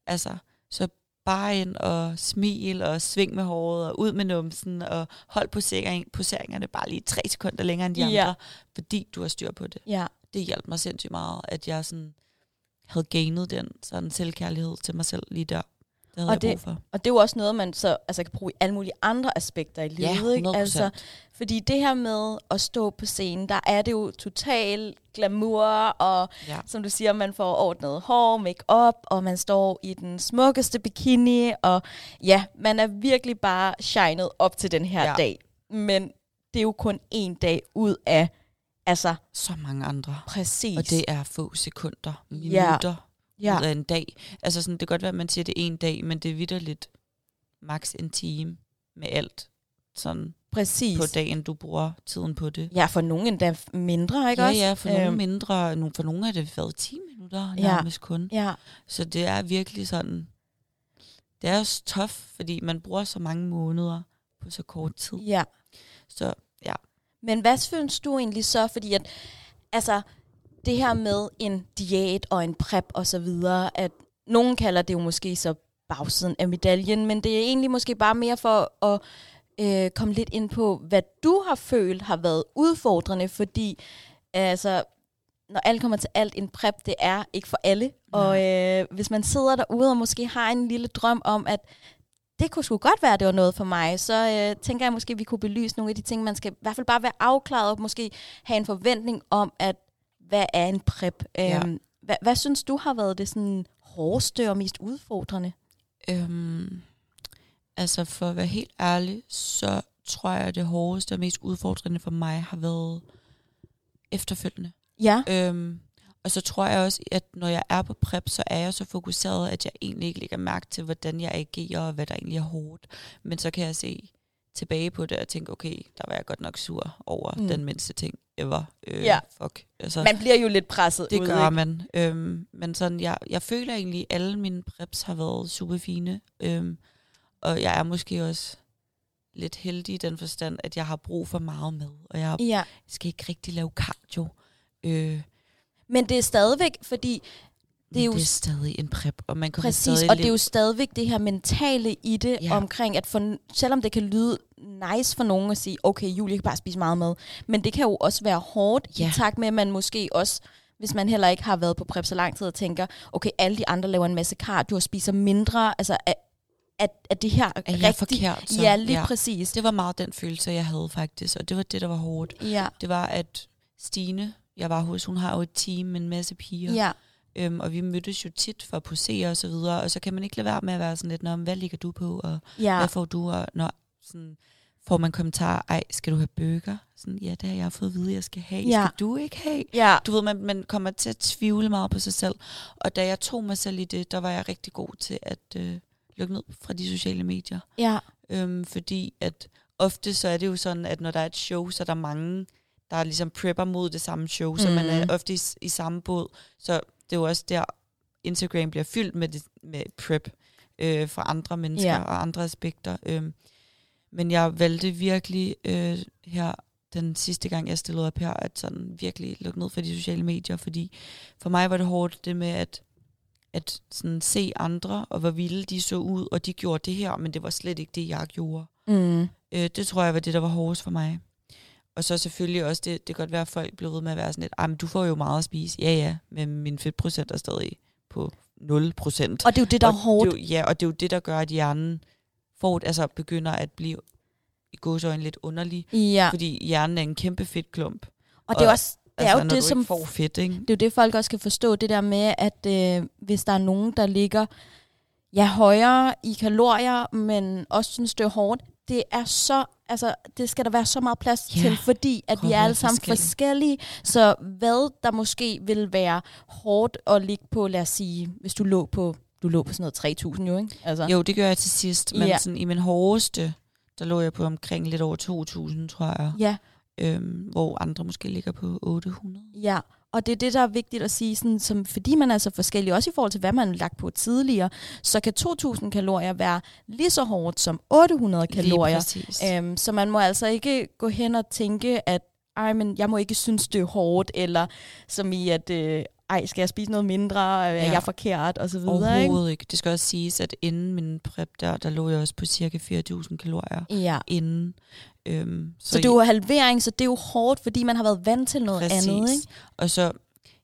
Altså, så bare ind og smil og sving med håret og ud med numsen og hold posering, poseringerne bare lige tre sekunder længere end de Ja. andre, fordi du har styr på det Ja, det hjalp mig sindssygt meget, at jeg sådan havde gainet den sådan selvkærlighed til mig selv lige der. Det havde Og jeg det- brug for. og det er jo også noget, man så altså, kan bruge i alle mulige andre aspekter i livet. ikke? 100%. Altså, fordi det her med at stå på scenen, der er det jo total glamour, og ja. som du siger, man får ordnet hår, make-up, og man står i den smukkeste bikini, og ja, man er virkelig bare shined op til den her ja. Dag. Men det er jo kun en dag ud af, altså Så mange andre. præcis. Og det er få sekunder, minutter ja. ja, ud af en dag. Altså sådan, det kan godt være, at man siger, det er en dag, men det er vidderligt maks en time med alt sådan præcis. på dagen, du bruger tiden på det. Ja, for nogen endda mindre, ikke ja, også? ja, for nogle Øhm, mindre, nogle- for nogle er det været 10 minutter Ja. nærmest kun. Ja, Så det er virkelig sådan, det er også tough, fordi man bruger så mange måneder på så kort tid. ja. Så ja, Men hvad synes du egentlig så, fordi at, altså, det her med en diæt og en prep og så videre, at nogen kalder det jo måske så bagsiden af medaljen, men det er egentlig måske bare mere for at øh, komme lidt ind på, hvad du har følt har været udfordrende, fordi altså, når alt kommer til alt, en prep, det er ikke for alle. Og øh, hvis man sidder derude og måske har en lille drøm om, at det kunne sgu godt være, det var noget for mig, så øh, tænker jeg måske, at vi kunne belyse nogle af de ting, man skal i hvert fald bare være afklaret og måske have en forventning om, at hvad er en prep? Ja. Øhm, hvad, hvad synes du har været det sådan hårdeste og mest udfordrende? øhm, altså for at være helt ærlig, så tror jeg, at det hårdeste og mest udfordrende for mig har været efterfølgende. Ja. Øhm, og så tror jeg også, at når jeg er på prep, så er jeg så fokuseret, at jeg egentlig ikke lægger mærke til, hvordan jeg agerer, og hvad der egentlig er hårdt. Men så kan jeg se tilbage på det og tænke, okay, der var jeg godt nok sur over Mm. den mindste ting ever. Øh, Ja. Fuck. Altså, Man bliver jo lidt presset det ud, gør ikke? man. Øhm, men sådan, jeg, jeg føler egentlig, at alle mine preps har været super fine. Øhm, og jeg er måske også lidt heldig i den forstand, at jeg har brug for meget mad, og jeg Ja. skal ikke rigtig lave cardio. Øh, Men det er stadigvæk, fordi det er jo det er stadig en prep, og man kommer Præcis, stadig og det er jo stadigvæk det her mentale i det, ja. Omkring, at for, selvom det kan lyde nice for nogen at sige, okay, Julie kan bare spise meget mad, men det kan jo også være hårdt, ja. i takt med, at man måske også, hvis man heller ikke har været på prep så lang tid, og tænker, okay, alle de andre laver en masse cardio og spiser mindre, altså at, at, det her er jeg rigtig... forkert. Så, Ja, lige ja. præcis. Det var meget den følelse, jeg havde faktisk, og det var det, der var hårdt. Ja, Det var, at Stine, jeg var hos, hun har jo et team med en masse piger, ja, øhm, og vi mødtes jo tit for at posere og så videre, og så kan man ikke lade være med at være sådan lidt, Nå, hvad ligger du på, og ja, hvad får du, og når sådan, får man kommentarer, ej, skal du have bøger? Sådan, ja, det har jeg fået at vide, jeg skal have. Ja. Skal du ikke have? ja, Du ved, man, man kommer til at tvivle meget på sig selv. Og da jeg tog mig selv i det, der var jeg rigtig god til at øh, lukke ned fra de sociale medier. ja, Øhm, fordi at ofte så er det jo sådan, at når der er et show, så er der mange, der ligesom prepper mod det samme show. Mm. Så man er Mhm. ofte i, i samme båd. Så det er jo også der, Instagram bliver fyldt med, det, med prep øh, fra andre mennesker Ja. og andre aspekter. Øhm, men jeg valgte virkelig øh, her den sidste gang, jeg stillede op her, at sådan virkelig lukke ned for de sociale medier, fordi for mig var det hårdt det med at, at sådan se andre, og hvor vilde de så ud, og de gjorde det her, men det var slet ikke det, jeg gjorde. mm, Øh, det tror jeg var det, der var hårdest for mig. Og så selvfølgelig også, det, det kan godt være, at folk blev ved med at være sådan lidt, "Ej, men du får jo meget at spise. Ja, ja, men min fedtprocent er stadig på 0 procent. og det er jo det, der er hårdt. Det er jo, ja, og det er jo det, der gør, at hjernen får, altså begynder at blive i gåsøjne lidt underlig, Ja, fordi hjernen er en kæmpe fedtklump. og det er og- også det er altså, jo det, som får fedt, ikke? Det er jo det, folk også kan forstå, det der med, at øh, hvis der er nogen, der ligger ja, højere i kalorier, men også synes, det er hårdt, det er så, altså, det skal der være så meget plads Ja, til, fordi at vi kroppen er er alle sammen forskellige. forskellige. Så hvad der måske vil være hårdt at ligge på, lad os sige, hvis du lå på, du lå på sådan noget 3.000 jo, ikke? Altså, Jo, det gør jeg til sidst, men Ja. sådan, i min hårdeste, der lå jeg på omkring lidt over 2.000, tror jeg. Ja, Øhm, hvor andre måske ligger på 800. Ja, og det er det, der er vigtigt at sige, sådan, som, fordi man er så forskellig, også i forhold til, hvad man har lagt på tidligere, så kan 2.000 kalorier være lige så hårdt som 800 kalorier. Øhm, så man må altså ikke gå hen og tænke, at ej, men jeg må ikke synes, det er hårdt, eller som i, at øh, ej, skal jeg spise noget mindre, øh, er Ja. jeg forkert, og så videre. Ikke? Overhovedet ikke. Det skal også siges, at inden min prep der, der lå jeg også på cirka 4.000 kalorier Ja. inden. Øhm, Så, så det er jo halvering, så det er jo hårdt, fordi man har været vant til noget præcis. andet. Ikke? Og så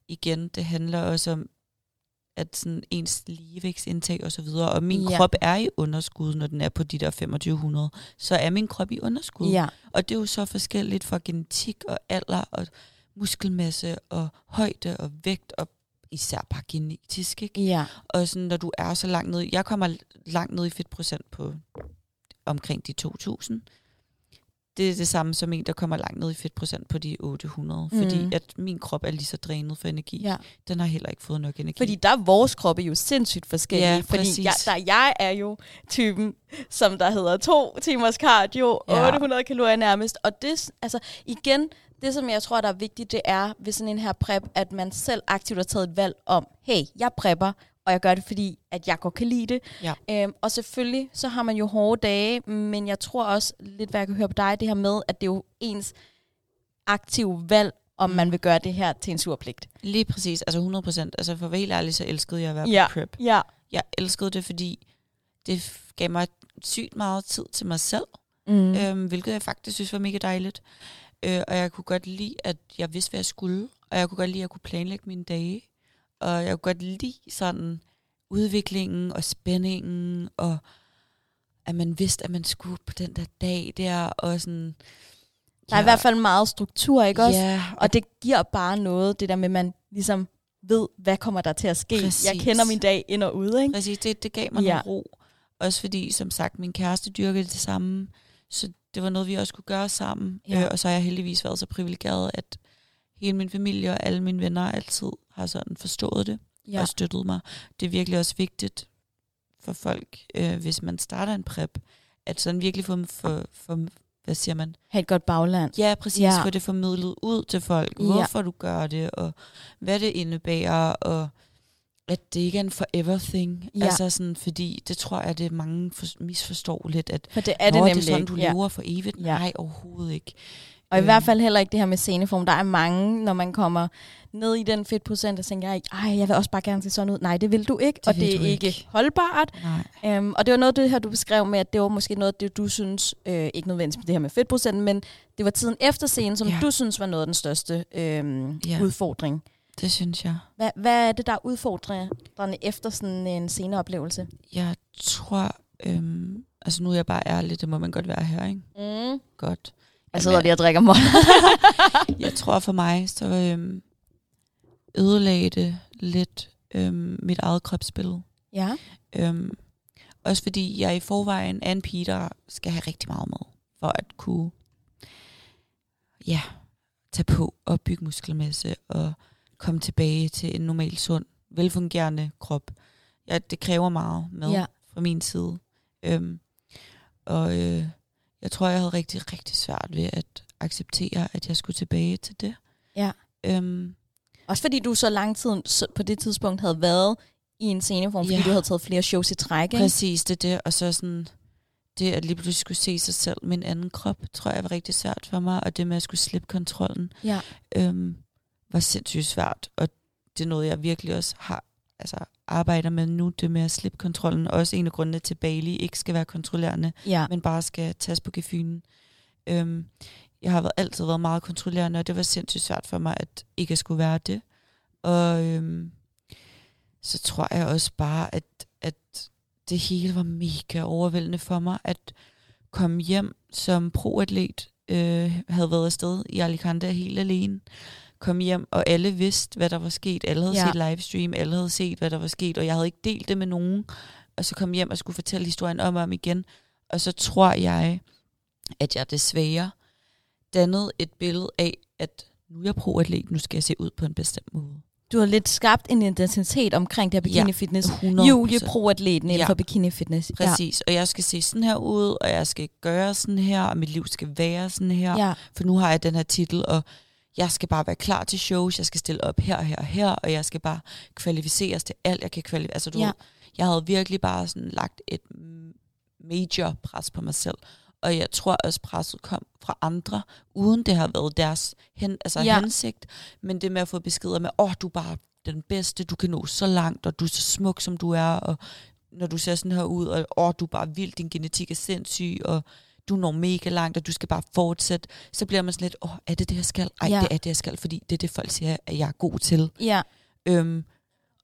igen, det handler også om at sådan ens ligevægtsindtag og så videre. Og min Ja. krop er i underskud, når den er på de der 2500. Så er min krop i underskud. Ja. Og det er jo så forskelligt fra genetik og alder og muskelmasse og højde og vægt og især bare genetisk, ikke? ja. Og sådan, når du er så langt ned, jeg kommer langt ned i fedtprocent på omkring de 2000. Det er det samme som en, der kommer langt ned i fedtprocent på de 800. Mm. Fordi at min krop er lige så drænet for energi. ja. Den har heller ikke fået nok energi. Fordi der er vores kroppe jo sindssygt forskellige. Ja, fordi jeg, der, jeg er jo typen, som der hedder to timers cardio, ja. 800 kalorier nærmest. Og det, altså igen, det som jeg tror, der er vigtigt, det er ved sådan en her prep, at man selv aktivt har taget et valg om, hey, jeg prepper, og jeg gør det, fordi at jeg godt kan lide det. Ja. Øhm, og selvfølgelig, så har man jo hårde dage, men jeg tror også lidt, hvad jeg kan høre på dig, det her med, at det er jo ens aktive valg, om Mm. man vil gøre det her til en surpligt. Lige præcis, altså 100 procent. Altså for at være helt ærlig, så elskede jeg at være Ja. på prep. Ja. Jeg elskede det, fordi det gav mig sygt meget tid til mig selv. Mm. øhm, hvilket jeg faktisk synes var mega dejligt. Øh, og jeg kunne godt lide, at jeg vidste, hvad jeg skulle, og jeg kunne godt lide, at jeg kunne planlægge mine dage. Og jeg kunne godt lide sådan udviklingen og spændingen, og at man vidste, at man skulle på den der dag der, og sådan... Der er i hvert fald meget struktur, ikke også? Ja, og det giver bare noget, det der med, at man ligesom ved, hvad kommer der til at ske. Præcis. Jeg kender min dag ind og ud, ikke? præcis, det, det gav mig Ja. ja. noget ro. Også fordi, som sagt, min kæreste dyrkede det samme, så det var noget, vi også skulle gøre sammen. Ja. Øh, og så har jeg heldigvis været så privilegeret, at hele min familie og alle mine venner altid har sådan forstået det ja. og støttet mig. Det er virkelig også vigtigt for folk, øh, hvis man starter en prep, at sådan virkelig få, for, for, hvad siger man? Ha' et godt bagland. Ja, præcis, Ja. ja. få det formidlet ud til folk, Ja. hvorfor du gør det, og hvad det indebærer, og at det ikke er en forever thing. Ja. Altså sådan, fordi det tror jeg, det mange for, misforstår lidt, at For det er det nemlig det er sådan, ikke. du Ja. lever for evigt. Ja. Nej, overhovedet ikke. Og i Øhm, hvert fald heller ikke det her med sceneform. Der er mange, når man kommer ned i den fedtprocent, og tænker, ej, jeg vil også bare gerne se sådan ud. Nej, det vil du ikke, Det og det er ikke, ikke. holdbart. Nej. Um, og det var noget af det her, du beskrev med, at det var måske noget af det, du synes, øh, ikke nødvendigvis med det her med fedtprocenten, men det var tiden efter scenen, som Ja. du synes var noget af den største øhm, Ja. udfordring. Det synes jeg. Hvad, hvad er det, der er udfordrende efter sådan en sceneoplevelse? Jeg tror, øhm, altså nu er jeg bare ærlig, det må man godt være her, ikke? Mm. Godt. Jeg sidder lige og drikker mig. [LAUGHS] jeg tror for mig, så øhm, ødelagde det lidt øhm, mit eget kropsbillede. ja. Øhm, også fordi jeg i forvejen er en pige, der skal have rigtig meget med, for at kunne ja, tage på og bygge muskelmasse og komme tilbage til en normal, sund, velfungerende krop. Ja, det kræver meget med Ja. fra min side. Øhm, og øh, jeg tror, jeg havde rigtig, rigtig svært ved at acceptere, at jeg skulle tilbage til det. Ja. Øhm, Også fordi du så lang tid på det tidspunkt havde været i en sceneform, fordi Ja. du havde taget flere shows i træk. Ikke? Præcis, det det. Og så sådan, det at lige pludselig skulle se sig selv med en anden krop, tror jeg var rigtig svært for mig. Og det med at skulle slippe kontrollen, Ja. øhm, var sindssygt svært. Og det er noget, jeg virkelig også har altså, arbejder med nu, det med at slippe kontrollen. Også en af grundene til, at Bali ikke skal være kontrollerende, Ja. men bare skal tages på gefynen. Øhm, jeg har været, altid været meget kontrollerende, og det var sindssygt svært for mig, at ikke at skulle være det. Og øhm, så tror jeg også bare, at, at det hele var mega overvældende for mig, at komme hjem som proatlet, øh, havde været afsted i Alicante helt alene, kom hjem, og alle vidste, hvad der var sket. Alle havde Ja. ja. set livestream, alle havde set, hvad der var sket, og jeg havde ikke delt det med nogen. Og så kom hjem og skulle fortælle historien om og om igen. Og så tror jeg, at jeg desværre dannede et billede af, at nu er jeg proatlet, nu skal jeg se ud på en bestemt måde. Du har lidt skabt en identitet omkring det her bikini fitness. 100%. Julie proatleten inden Ja. for bikini fitness. Præcis, og jeg skal se sådan her ud, og jeg skal gøre sådan her, og mit liv skal være sådan her. Ja. ja. For nu har jeg den her titel, og jeg skal bare være klar til shows, jeg skal stille op her, her og her, og jeg skal bare kvalificeres til alt, jeg kan kvalificere. Altså, du Ja. ved, jeg havde virkelig bare sådan lagt et major pres på mig selv. Og jeg tror også, presset kom fra andre, uden det har været deres hen, altså Ja. hensigt. Men det med at få beskeder med, åh, oh, du er bare den bedste, du kan nå så langt, og du er så smuk, som du er, og når du ser sådan her ud, og åh, du er bare vild, din genetik er sindssyg, og du når mega langt, og du skal bare fortsætte, så bliver man sådan lidt, åh, er det det, jeg skal? Ej, Ja. det er det, jeg skal, fordi det er det, folk siger, at jeg er god til. ja. Øhm,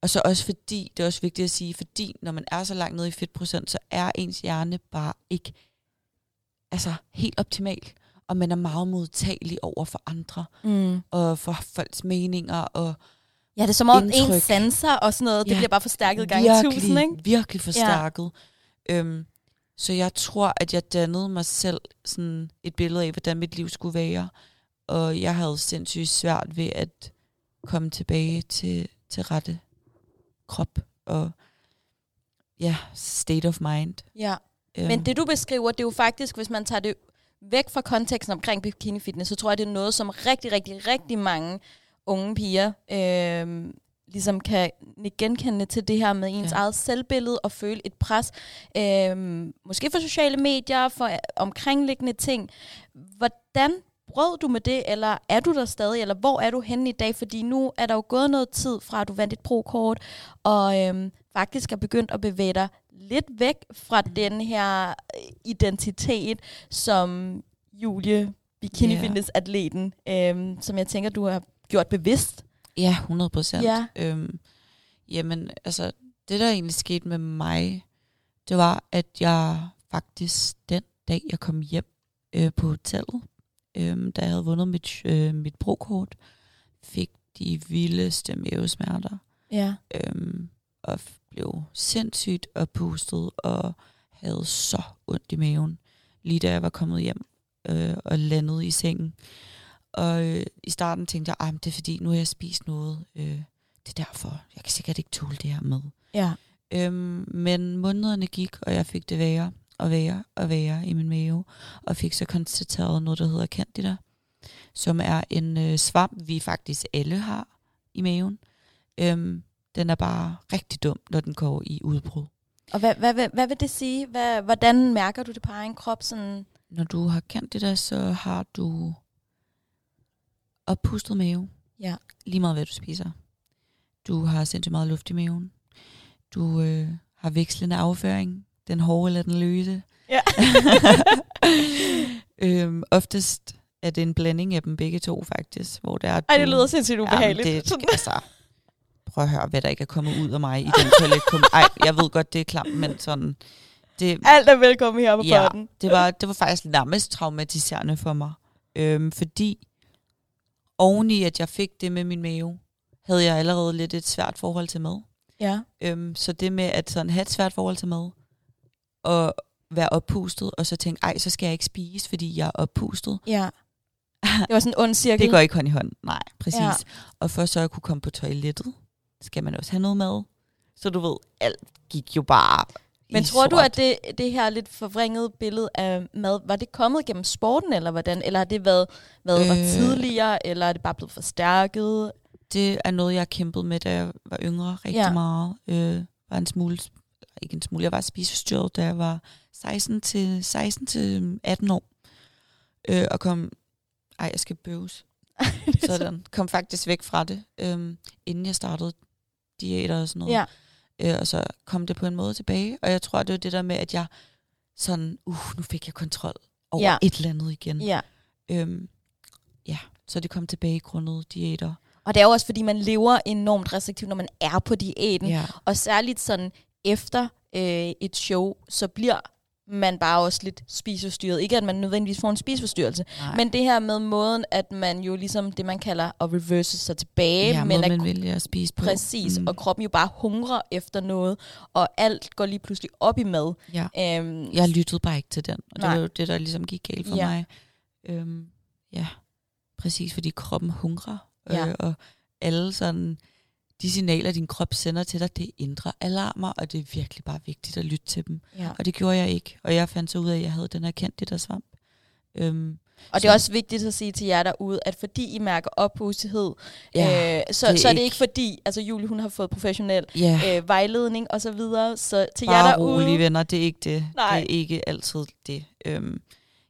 og så også fordi, det er også vigtigt at sige, fordi når man er så langt nede i fedtprocent, så er ens hjerne bare ikke altså, helt optimal. Og man er meget modtagelig over for andre, Mm. og for folks meninger, og Ja, det er som om Indtryk. ens sanser og sådan noget, det Ja, bliver bare forstærket gang i tusind, ikke? virkelig forstærket. Ja. Øhm, så jeg tror, at jeg dannede mig selv sådan et billede af, hvordan mit liv skulle være. Og jeg havde sindssygt svært ved at komme tilbage til, til rette krop og ja, state of mind. Ja. Øhm, Men det du beskriver, det er jo faktisk, hvis man tager det væk fra konteksten omkring bikini fitness, så tror jeg, det er noget, som rigtig, rigtig, rigtig mange unge piger øh, ligesom kan genkende til det her med ens ja. Eget selvbillede og føle et pres. Øh, måske for sociale medier, for øh, omkringliggende ting. Hvordan brød du med det, eller er du der stadig, eller hvor er du henne i dag? Fordi nu er der jo gået noget tid fra, at du vandt et pro-kort, og øhm, faktisk er begyndt at bevæge dig lidt væk fra den her øh, identitet, som Julie Bikini Ja. Fitness atleten, øhm, som jeg tænker, du har gjort bevidst. Ja, 100 procent. Ja. Øhm, jamen, altså, det der egentlig skete med mig, det var, at jeg faktisk den dag, jeg kom hjem øh, på hotellet, øh, da jeg havde vundet mit, øh, mit brokort, fik de vildeste mavesmerter, Ja. øhm, og blev sindssygt oppustet, og havde så ondt i maven, lige da jeg var kommet hjem øh, og landet i sengen. Og øh, i starten tænkte jeg, at det er fordi, nu har jeg spist noget. Øh, det er derfor, jeg kan sikkert ikke tåle det her med. Ja. Øhm, men månederne gik, og jeg fik det værre og værre og værre i min mave, og fik så konstateret noget, der hedder candida, som er en øh, svamp, vi faktisk alle har i maven. Øhm, Den er bare rigtig dum, når den går i udbrud. Og hvad, hvad, hvad, hvad vil det sige? Hvad, hvordan mærker du det på egen krop? Sådan? Når du har kendt det der, så har du oppustet mave. Ja. Lige meget hvad du spiser. Du har sindssygt meget luft i maven. Du øh, har vekslende afføring. Den hårde eller den løse. Ja. [LAUGHS] øhm, oftest er det en blanding af dem begge to, faktisk. Hvor der er, Ej, det lyder sindssygt ubehageligt. Jamen, det, altså, prøv at høre, hvad der ikke er kommet ud af mig i den toiletkum. Ej, jeg ved godt, det er klamt, men sådan... Det, Alt er velkommen her på Ja. podden. det, var, det var faktisk nærmest traumatiserende for mig. Øhm, fordi oveni, at jeg fik det med min mave, havde jeg allerede lidt et svært forhold til mad. Ja. Øhm, så det med at sådan have et svært forhold til mad, og være oppustet, og så tænke, ej, så skal jeg ikke spise, fordi jeg er oppustet. Ja. Det var sådan en ond [LAUGHS] cirkel. Det går ikke hånd i hånd. Nej, præcis. Ja. Og for så at kunne komme på toilettet, skal man også have noget mad. Så du ved, alt gik jo bare Men tror du, sort. at det, det her lidt forvrængede billede af mad, var det kommet gennem sporten, eller hvordan? Eller har det været, været øh. Øh. tidligere, eller er det bare blevet forstærket? Det er noget, jeg har kæmpet med, da jeg var yngre rigtig Ja. meget. Øh, var en smule, ikke en smule, jeg var spiseforstyrret, da jeg var 16 til, 16 til 18 år. Øh, og kom, ej, jeg skal bøves. [LAUGHS] Sådan. Kom faktisk væk fra det, øh, inden jeg startede diæter og sådan noget. Ja. Øh, og så kom det på en måde tilbage. Og jeg tror, det var det der med, at jeg sådan, uh, nu fik jeg kontrol over Ja. et eller andet igen. ja. Øhm, ja, så det kom tilbage grundet diæter. Og det er jo også, fordi man lever enormt restriktivt, når man er på diæten. Ja. Og særligt sådan efter øh, et show, så bliver man bare også lidt spiseforstyrret. Ikke at man nødvendigvis får en spiseforstyrrelse, Nej. men det her med måden, at man jo ligesom det, man kalder at reverse sig tilbage, ja, men at man vælger at spise på. Præcis, mm. og kroppen jo bare hungrer efter noget, og alt går lige pludselig op i mad. ja. Øhm, Jeg lyttede bare ikke til den, og det Nej. var jo det, der ligesom gik galt for Ja. mig. Øhm, ja, præcis, fordi kroppen hungrer, Ja. øh, og alle sådan, de signaler, din krop sender til dig, det er indre alarmer, og det er virkelig bare vigtigt at lytte til dem. ja. Og det gjorde jeg ikke, og jeg fandt så ud af, at jeg havde den her kendt det der svamp. Øhm, Og det er Så- også vigtigt at sige til jer derude, at fordi I mærker oppustighed, Ja, øh, så, det er så er det ikke- fordi, altså Julie hun har fået professionel ja, øh, vejledning og så videre, så til jer bare derude, rolige venner, det er ikke det. Nej. Det er ikke altid det. Øhm,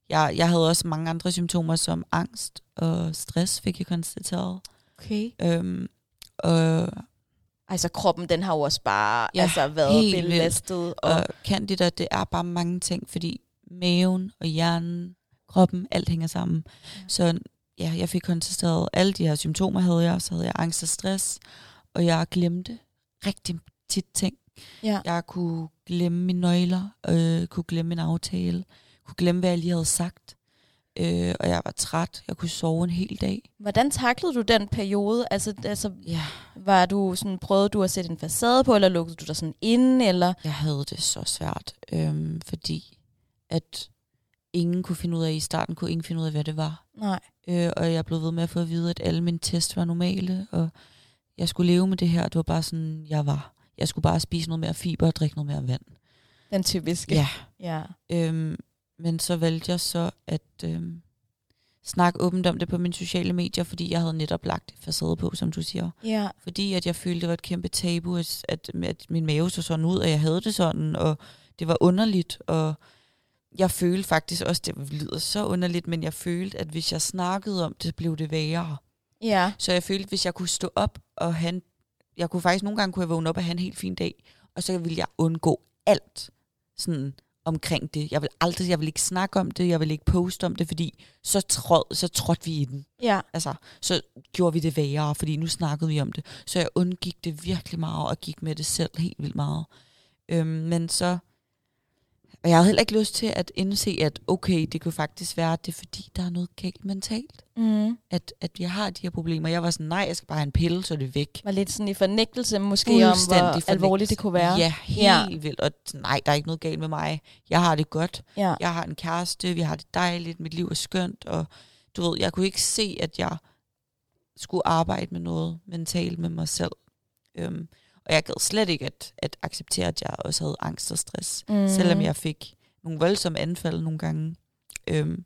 jeg, jeg havde også mange andre symptomer, som angst og stress, fik jeg konstateret. okay. Øhm, og, altså kroppen den har jo også bare Ja, altså, været helt vildt. belastet. Og, og candida, det er bare mange ting, fordi maven og hjernen, kroppen, alt hænger sammen. Ja. Så ja, jeg fik konstateret alle de her symptomer, havde jeg. Så havde jeg angst og stress, og jeg glemte rigtig tit ting. ja. Jeg kunne glemme mine nøgler, øh, kunne glemme en aftale, kunne glemme, hvad jeg lige havde sagt. Øh, og jeg var træt. Jeg kunne sove en hel dag. Hvordan taklede du den periode? Altså, altså Ja. var du sådan, prøvede du at sætte en facade på, eller lukkede du dig sådan inde, eller? Jeg havde det så svært, øhm, fordi at ingen kunne finde ud af, i starten kunne ingen finde ud af, hvad det var. Nej. Øh, og jeg blev ved med at få at vide, at alle mine tests var normale, og jeg skulle leve med det her. Det var bare sådan, jeg var. Jeg skulle bare spise noget mere fiber og drikke noget mere vand. Den typiske. Ja. ja. Øhm, men så valgte jeg så at øhm, snakke åbent om det på mine sociale medier, fordi jeg havde netop lagt facade på, som du siger. Ja. Fordi at jeg følte, det var et kæmpe tabu, at, at, at min mave så sådan ud, og jeg havde det sådan, og det var underligt, og jeg følte faktisk også, det lyder så underligt, men jeg følte, at hvis jeg snakkede om det, blev det værre. Ja. Så jeg følte, hvis jeg kunne stå op og have en, jeg kunne faktisk nogle gange kunne jeg vågne op og have en helt fin dag, og så ville jeg undgå alt sådan omkring det. Jeg vil aldrig, jeg vil ikke snakke om det, jeg vil ikke poste om det, fordi så, tråd, så trådte vi i den. Ja. Altså, så gjorde vi det værre, fordi nu snakkede vi om det. Så jeg undgik det virkelig meget, og gik med det selv helt vildt meget. Øhm, men så, og jeg havde heller ikke lyst til at indse, at okay, det kunne faktisk være, at det er fordi, der er noget galt mentalt. Mm. At, at jeg har de her problemer. Jeg var sådan, nej, jeg skal bare have en pille, så er det væk. Var lidt sådan i fornægtelse måske om, hvor alvorligt det kunne være. Ja, helt ja. vildt. Og nej, der er ikke noget galt med mig. Jeg har det godt. Ja. Jeg har en kæreste, vi har det dejligt, mit liv er skønt, og du ved, jeg kunne ikke se, at jeg skulle arbejde med noget mentalt med mig selv. Øhm, og jeg gad slet ikke at, at acceptere, at jeg også havde angst og stress, Mm. selvom jeg fik nogle voldsomme anfald nogle gange. Øhm,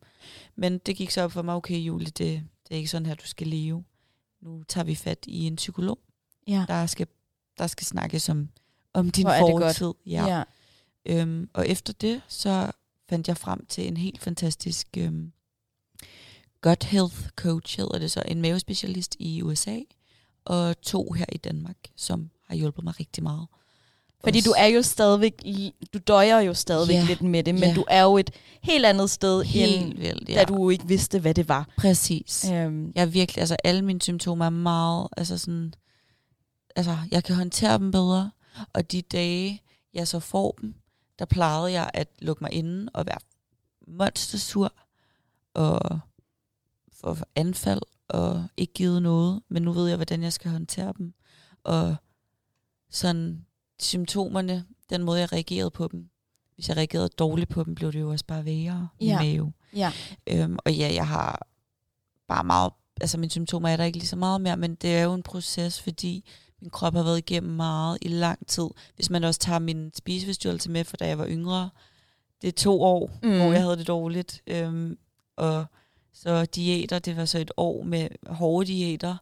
men det gik så op for mig, okay Julie, det, det er ikke sådan her, du skal leve. Nu tager vi fat i en psykolog, Ja. der skal der skal snakkes om, om din fortid. Ja. ja. Øhm, og efter det, så fandt jeg frem til en helt fantastisk øhm, gut health coach, hedder det så, en mavespecialist i USA, og to her i Danmark, som har hjulpet mig rigtig meget. Fordi du er jo stadigvæk, du døjer jo stadigvæk Ja, lidt med det, men ja. du er jo et helt andet sted, end helt vildt, da du ikke vidste, hvad det var. Præcis. Øhm, Jeg virkelig, altså alle mine symptomer er meget, altså sådan, altså jeg kan håndtere dem bedre, og de dage, jeg så får dem, der plejede jeg at lukke mig inde og være monstersur, og få anfald, og ikke givet noget, men nu ved jeg, hvordan jeg skal håndtere dem, og sådan symptomerne, den måde, jeg reagerede på dem, hvis jeg reagerede dårligt på dem, blev det jo også bare værre i Ja. mave. ja. Øhm, og ja, jeg har bare meget, altså mine symptomer er der ikke lige så meget mere, men det er jo en proces, fordi min krop har været igennem meget i lang tid. Hvis man også tager min spiseforstyrrelse med, for da jeg var yngre, det er to år, mm. hvor jeg havde det dårligt. Øhm, og så diæter, det var så et år med hårde diæter.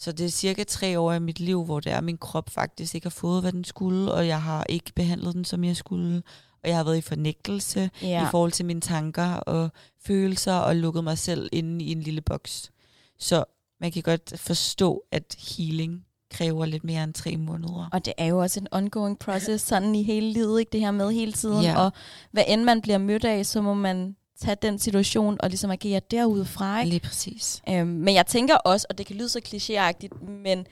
Så det er cirka tre år af mit liv, hvor det er, min krop faktisk ikke har fået, hvad den skulle, og jeg har ikke behandlet den, som jeg skulle. Og jeg har været i fornægtelse ja. i forhold til mine tanker og følelser, og lukket mig selv inde i en lille boks. Så man kan godt forstå, at healing kræver lidt mere end tre måneder. Og det er jo også en ongoing process, sådan i hele livet, ikke det her med hele tiden. Ja. Og hvad end man bliver mødt af, så må man tage den situation og ligesom agere derudefra. Ikke? Lige præcis. Øhm, men jeg tænker også, og det kan lyde så klichéagtigt, men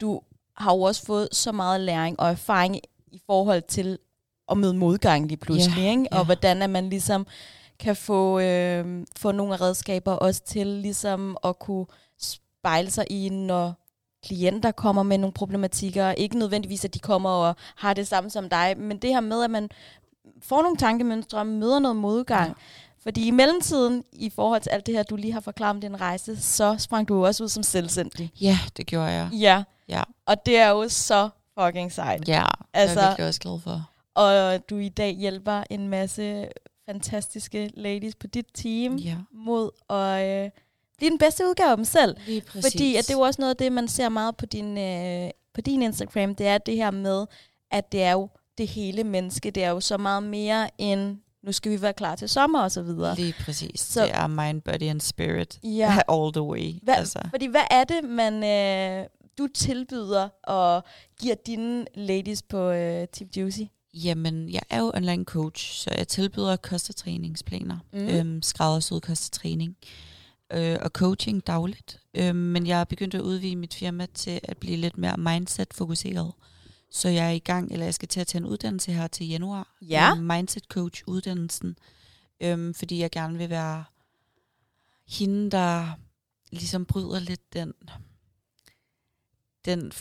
du har jo også fået så meget læring og erfaring i forhold til at møde modgang lige pludselig, Ja, ikke? og ja. hvordan at man ligesom kan få, øh, få nogle redskaber også til ligesom at kunne spejle sig i, når klienter kommer med nogle problematikker. Ikke nødvendigvis, at de kommer og har det samme som dig, men det her med, at man får nogle tankemønstre møder noget modgang. Ja. Fordi i mellemtiden, i forhold til alt det her, du lige har forklaret om din rejse, så sprang du også ud som selvstændig. Ja, det gjorde jeg. Ja. Ja. Og det er jo så fucking sejt. Ja, altså, Altså- det er jeg virkelig også glad for. Og du i dag hjælper en masse fantastiske ladies på dit team Ja, mod at øh, blive den bedste udgave af dem selv. lige præcis. Fordi at det er jo også noget af det, man ser meget på din, øh, på din Instagram, det er det her med, at det er jo det hele menneske. Det er jo så meget mere end, nu skal vi være klar til sommer og så videre. Lige præcis. Så- det er mind, body and spirit. Ja. [LAUGHS] All the way. Hvad, altså. Fordi hvad er det, man øh, du tilbyder og giver dine ladies på øh, Tip Juicy? Jamen, jeg er jo online coach, så jeg tilbyder kostetræningsplaner. Mm. Mm. Øhm, skræddersyet kostetræning. Øh, og coaching dagligt. Øhm, men jeg er begyndt at udvide mit firma til at blive lidt mere mindset-fokuseret. Så jeg er i gang, eller jeg skal til at tage en uddannelse her til januar. Ja. Øhm, mindset coach uddannelsen. Øhm, fordi jeg gerne vil være hende, der ligesom bryder lidt den, den,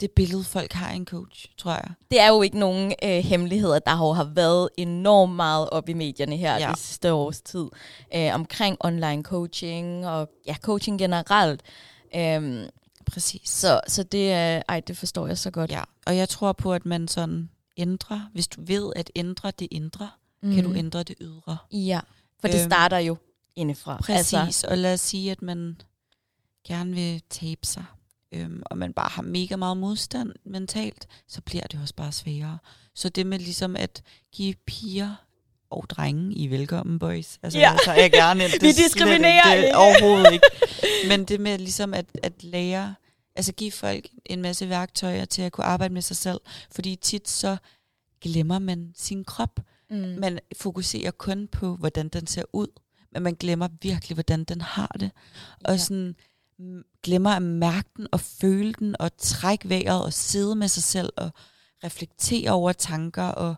det billede, folk har en coach, tror jeg. Det er jo ikke nogen øh, hemmeligheder, der jo har været enormt meget op i medierne her. Ja. det sidste års tid øh, omkring online coaching og ja, coaching generelt. Øhm, Præcis. så, så det, øh, ej, det forstår jeg så godt. Ja, og jeg tror på, at man sådan ændrer, hvis du ved at ændre det indre, mm. kan du ændre det ydre. Ja, for det Øhm, starter jo indefra. Præcis, Altså, altså. og lad os sige, at man gerne vil tabe sig, øhm, og man bare har mega meget modstand mentalt, så bliver det også bare sværere. Så det med ligesom at give piger og drenge i velkommen, boys. Altså, Ja. så jeg gerne. [LAUGHS] Det Vi er slet diskriminerer ikke, det, ikke. er Overhovedet ikke. [LAUGHS] Men det med ligesom at, at lære, altså give folk en masse værktøjer til at kunne arbejde med sig selv, fordi tit så glemmer man sin krop. mm, Man fokuserer kun på, hvordan den ser ud, men man glemmer virkelig, hvordan den har det. Og Ja. sådan mm, glemmer at mærke den og føle den og trække vejret og sidde med sig selv og reflektere over tanker og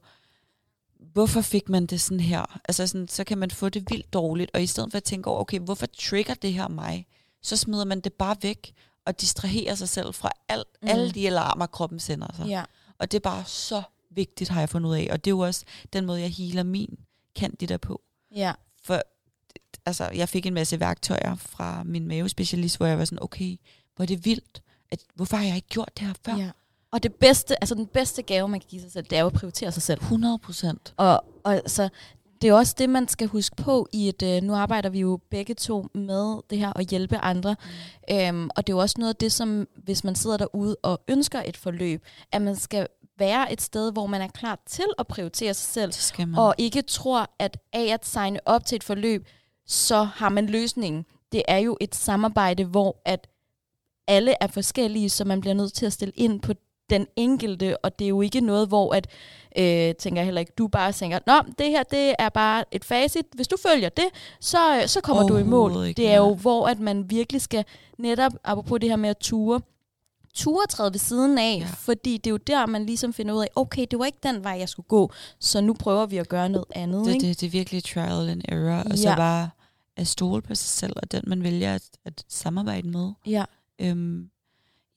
hvorfor fik man det sådan her? Altså sådan, så kan man få det vildt dårligt, og i stedet for at tænke over, okay, hvorfor trigger det her mig? Så smider man det bare væk og distraherer sig selv fra Mm. mm. alle de alarmer, kroppen sender sig. ja. Og det er bare så vigtigt, har jeg fundet ud af. Og det er jo også den måde, jeg healer min candida på. ja. For altså, jeg fik en masse værktøjer fra min mavespecialist, hvor jeg var sådan, okay, hvor er det vildt. At, hvorfor har jeg ikke gjort det her før? ja. Og det bedste, altså den bedste gave, man kan give sig selv, det er jo at prioritere sig selv. 100 procent. Og, og så det er også det, man skal huske på i et, øh, nu arbejder vi jo begge to med det her at hjælpe andre, mm. øhm, og det er jo også noget af det, som hvis man sidder derude og ønsker et forløb, at man skal være et sted, hvor man er klar til at prioritere sig selv, Det skal man. og ikke tror, at af at signe op til et forløb, så har man løsningen. Det er jo et samarbejde, hvor at alle er forskellige, så man bliver nødt til at stille ind på den enkelte, og det er jo ikke noget, hvor at, øh, tænker jeg heller ikke, du bare tænker, nå, det her, det er bare et facit. Hvis du følger det, så, øh, så kommer du i mål. Ikke, Det er jo, hvor at man virkelig skal, netop apropos det her med at ture, ture træde ved siden af, Ja. ja. fordi det er jo der, man ligesom finder ud af, okay, det var ikke den vej, jeg skulle gå, så nu prøver vi at gøre noget andet. Det, ikke? det, det er virkelig trial and error, og så Ja. bare at stole på sig selv, og den man vælger at, at samarbejde med. Ja. Øhm,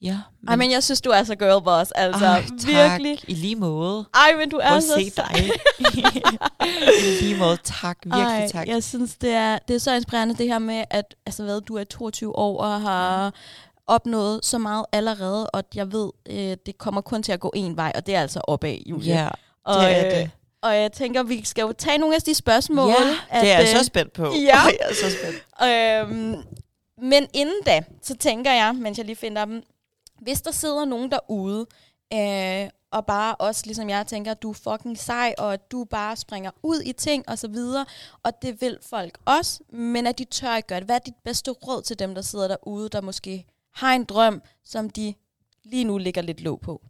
ja, Ej, men jeg synes, du er så girl boss, altså Ej, virkelig. tak. I lige måde. Ej, men du er Prøv så se dig. [LAUGHS] I lige måde. Tak. Virkelig Ej, tak. Jeg synes, det er, det er så inspirerende det her med, at altså, hvad, du er 22 år og har opnået så meget allerede, og jeg ved, øh, det kommer kun til at gå en vej, og det er altså opad, Julie. Ja, og, det er øh, det. Og jeg tænker, vi skal jo tage nogle af de spørgsmål. Ja, at, det er jeg øh, så spændt på. [LAUGHS] ja. jeg er så spændt. Øhm, men inden da, så tænker jeg, mens jeg lige finder dem, hvis der sidder nogen derude, øh, og bare også, ligesom jeg tænker, du er fucking sej, og at du bare springer ud i ting og så videre, og det vil folk også, men at de tør ikke gøre det. Hvad er dit bedste råd til dem, der sidder derude, der måske har en drøm, som de lige nu ligger lidt låg på?